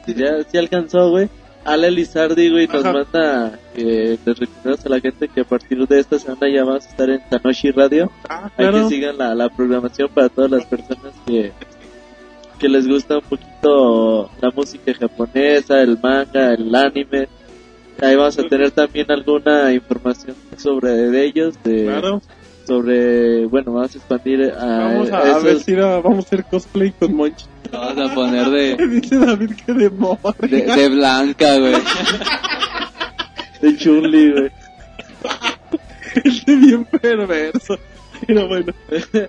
Si ya si alcanzó, güey. Ale Lizardi, güey, nos Ajá. manda que les recordamos a la gente que a partir de esta semana ya vamos a estar en Tanoshi Radio. Ah, Hay claro. que sigan la, la programación para todas las personas que, que les gusta un poquito la música japonesa, el manga, el anime. Ahí vamos a tener también alguna información sobre de ellos, de, Claro. Sobre, bueno, vamos a expandir a, Vamos a, a esos- vestir a, vamos a hacer cosplay con Monchi. Vamos a poner de, Dice David que de de, de blanca, güey. de Chun-Li, güey. Este bien perverso. Pero bueno,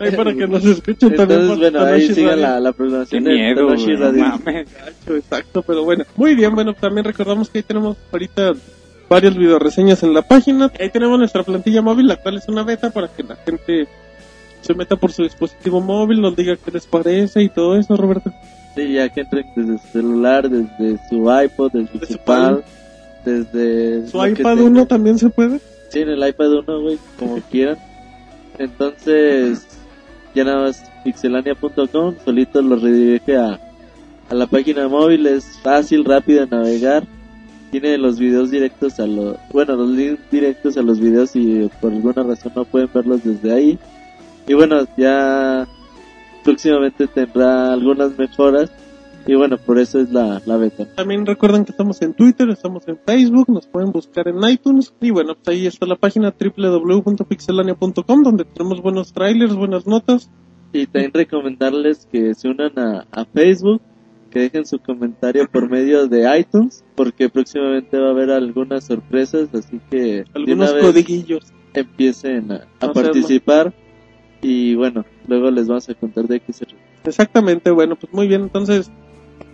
ahí para que nos escuchen también. Entonces, bueno, ahí Radio. la, la Qué programación de miedo, Radio. mames. Gacho, Exacto, pero bueno. Muy bien, bueno, también recordamos que ahí tenemos ahorita varias videoreseñas en la página. Ahí tenemos nuestra plantilla móvil, la cual es una beta para que la gente se meta por su dispositivo móvil, nos diga qué les parece y todo eso, Roberto. Sí, ya que entren desde su celular, desde su iPod, desde Desde su pad, desde... ¿Su iPad tengan. 1 también se puede? Sí, en el iPad 1, güey, como quieran. Entonces, ya nada más pixelania.com, solito lo redirige a, a la página móvil, es fácil, rápido de navegar. Tiene los videos directos a los, bueno, los links directos a los videos y por alguna razón no pueden verlos desde ahí. Y bueno, ya próximamente tendrá algunas mejoras. Y bueno, por eso es la, la beta. También recuerden que estamos en Twitter, estamos en Facebook, nos pueden buscar en iTunes y bueno, pues ahí está la página www.pixelania.com donde tenemos buenos trailers, buenas notas. Y también recomendarles que se unan a, a Facebook, que dejen su comentario por medio de iTunes, porque próximamente va a haber algunas sorpresas, así que de Algunos codiguillos. empiecen a, participar y bueno, luego les vamos a contar de qué se. Exactamente, bueno, pues muy bien, entonces,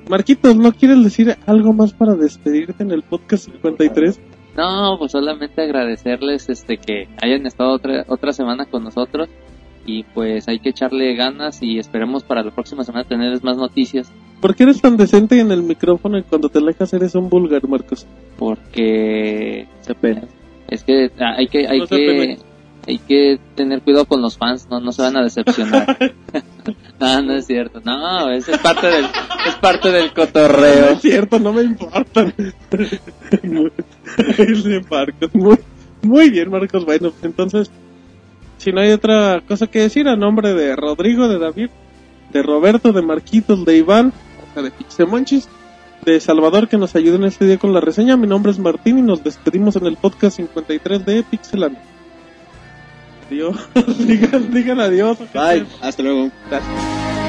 Marquitos, ¿no quieres decir algo más para despedirte en el podcast 53? No, pues solamente agradecerles este que hayan estado otra, otra semana con nosotros y pues hay que echarle ganas y esperemos para la próxima semana tenerles más noticias ¿Por qué eres tan decente en el micrófono y cuando te alejas eres un vulgar, Marcos? porque Se pena. es que ah, hay que hay No que hay que tener cuidado con los fans, no no se van a decepcionar. no, no es cierto. No, es parte del es parte del No cotorreo. es cierto, no me importa. Muy- Ese Marcos, muy, muy bien, Marcos. Bueno, entonces, si no hay otra cosa que decir, a nombre de Rodrigo, de David, de Roberto, de Marquitos, de Iván, o sea, de Pixemonchis, de Salvador que nos ayudó en este día con la reseña. Mi nombre es Martín y nos despedimos en el podcast 53 de Pixelano. Adiós. digan, digan adiós. Bye. Hasta luego. Te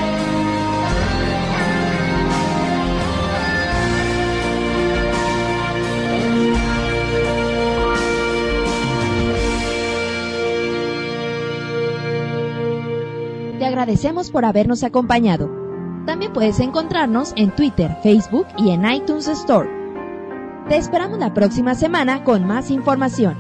agradecemos por habernos acompañado. También puedes encontrarnos en Twitter, Facebook y en iTunes Store. Te esperamos la próxima semana con más información.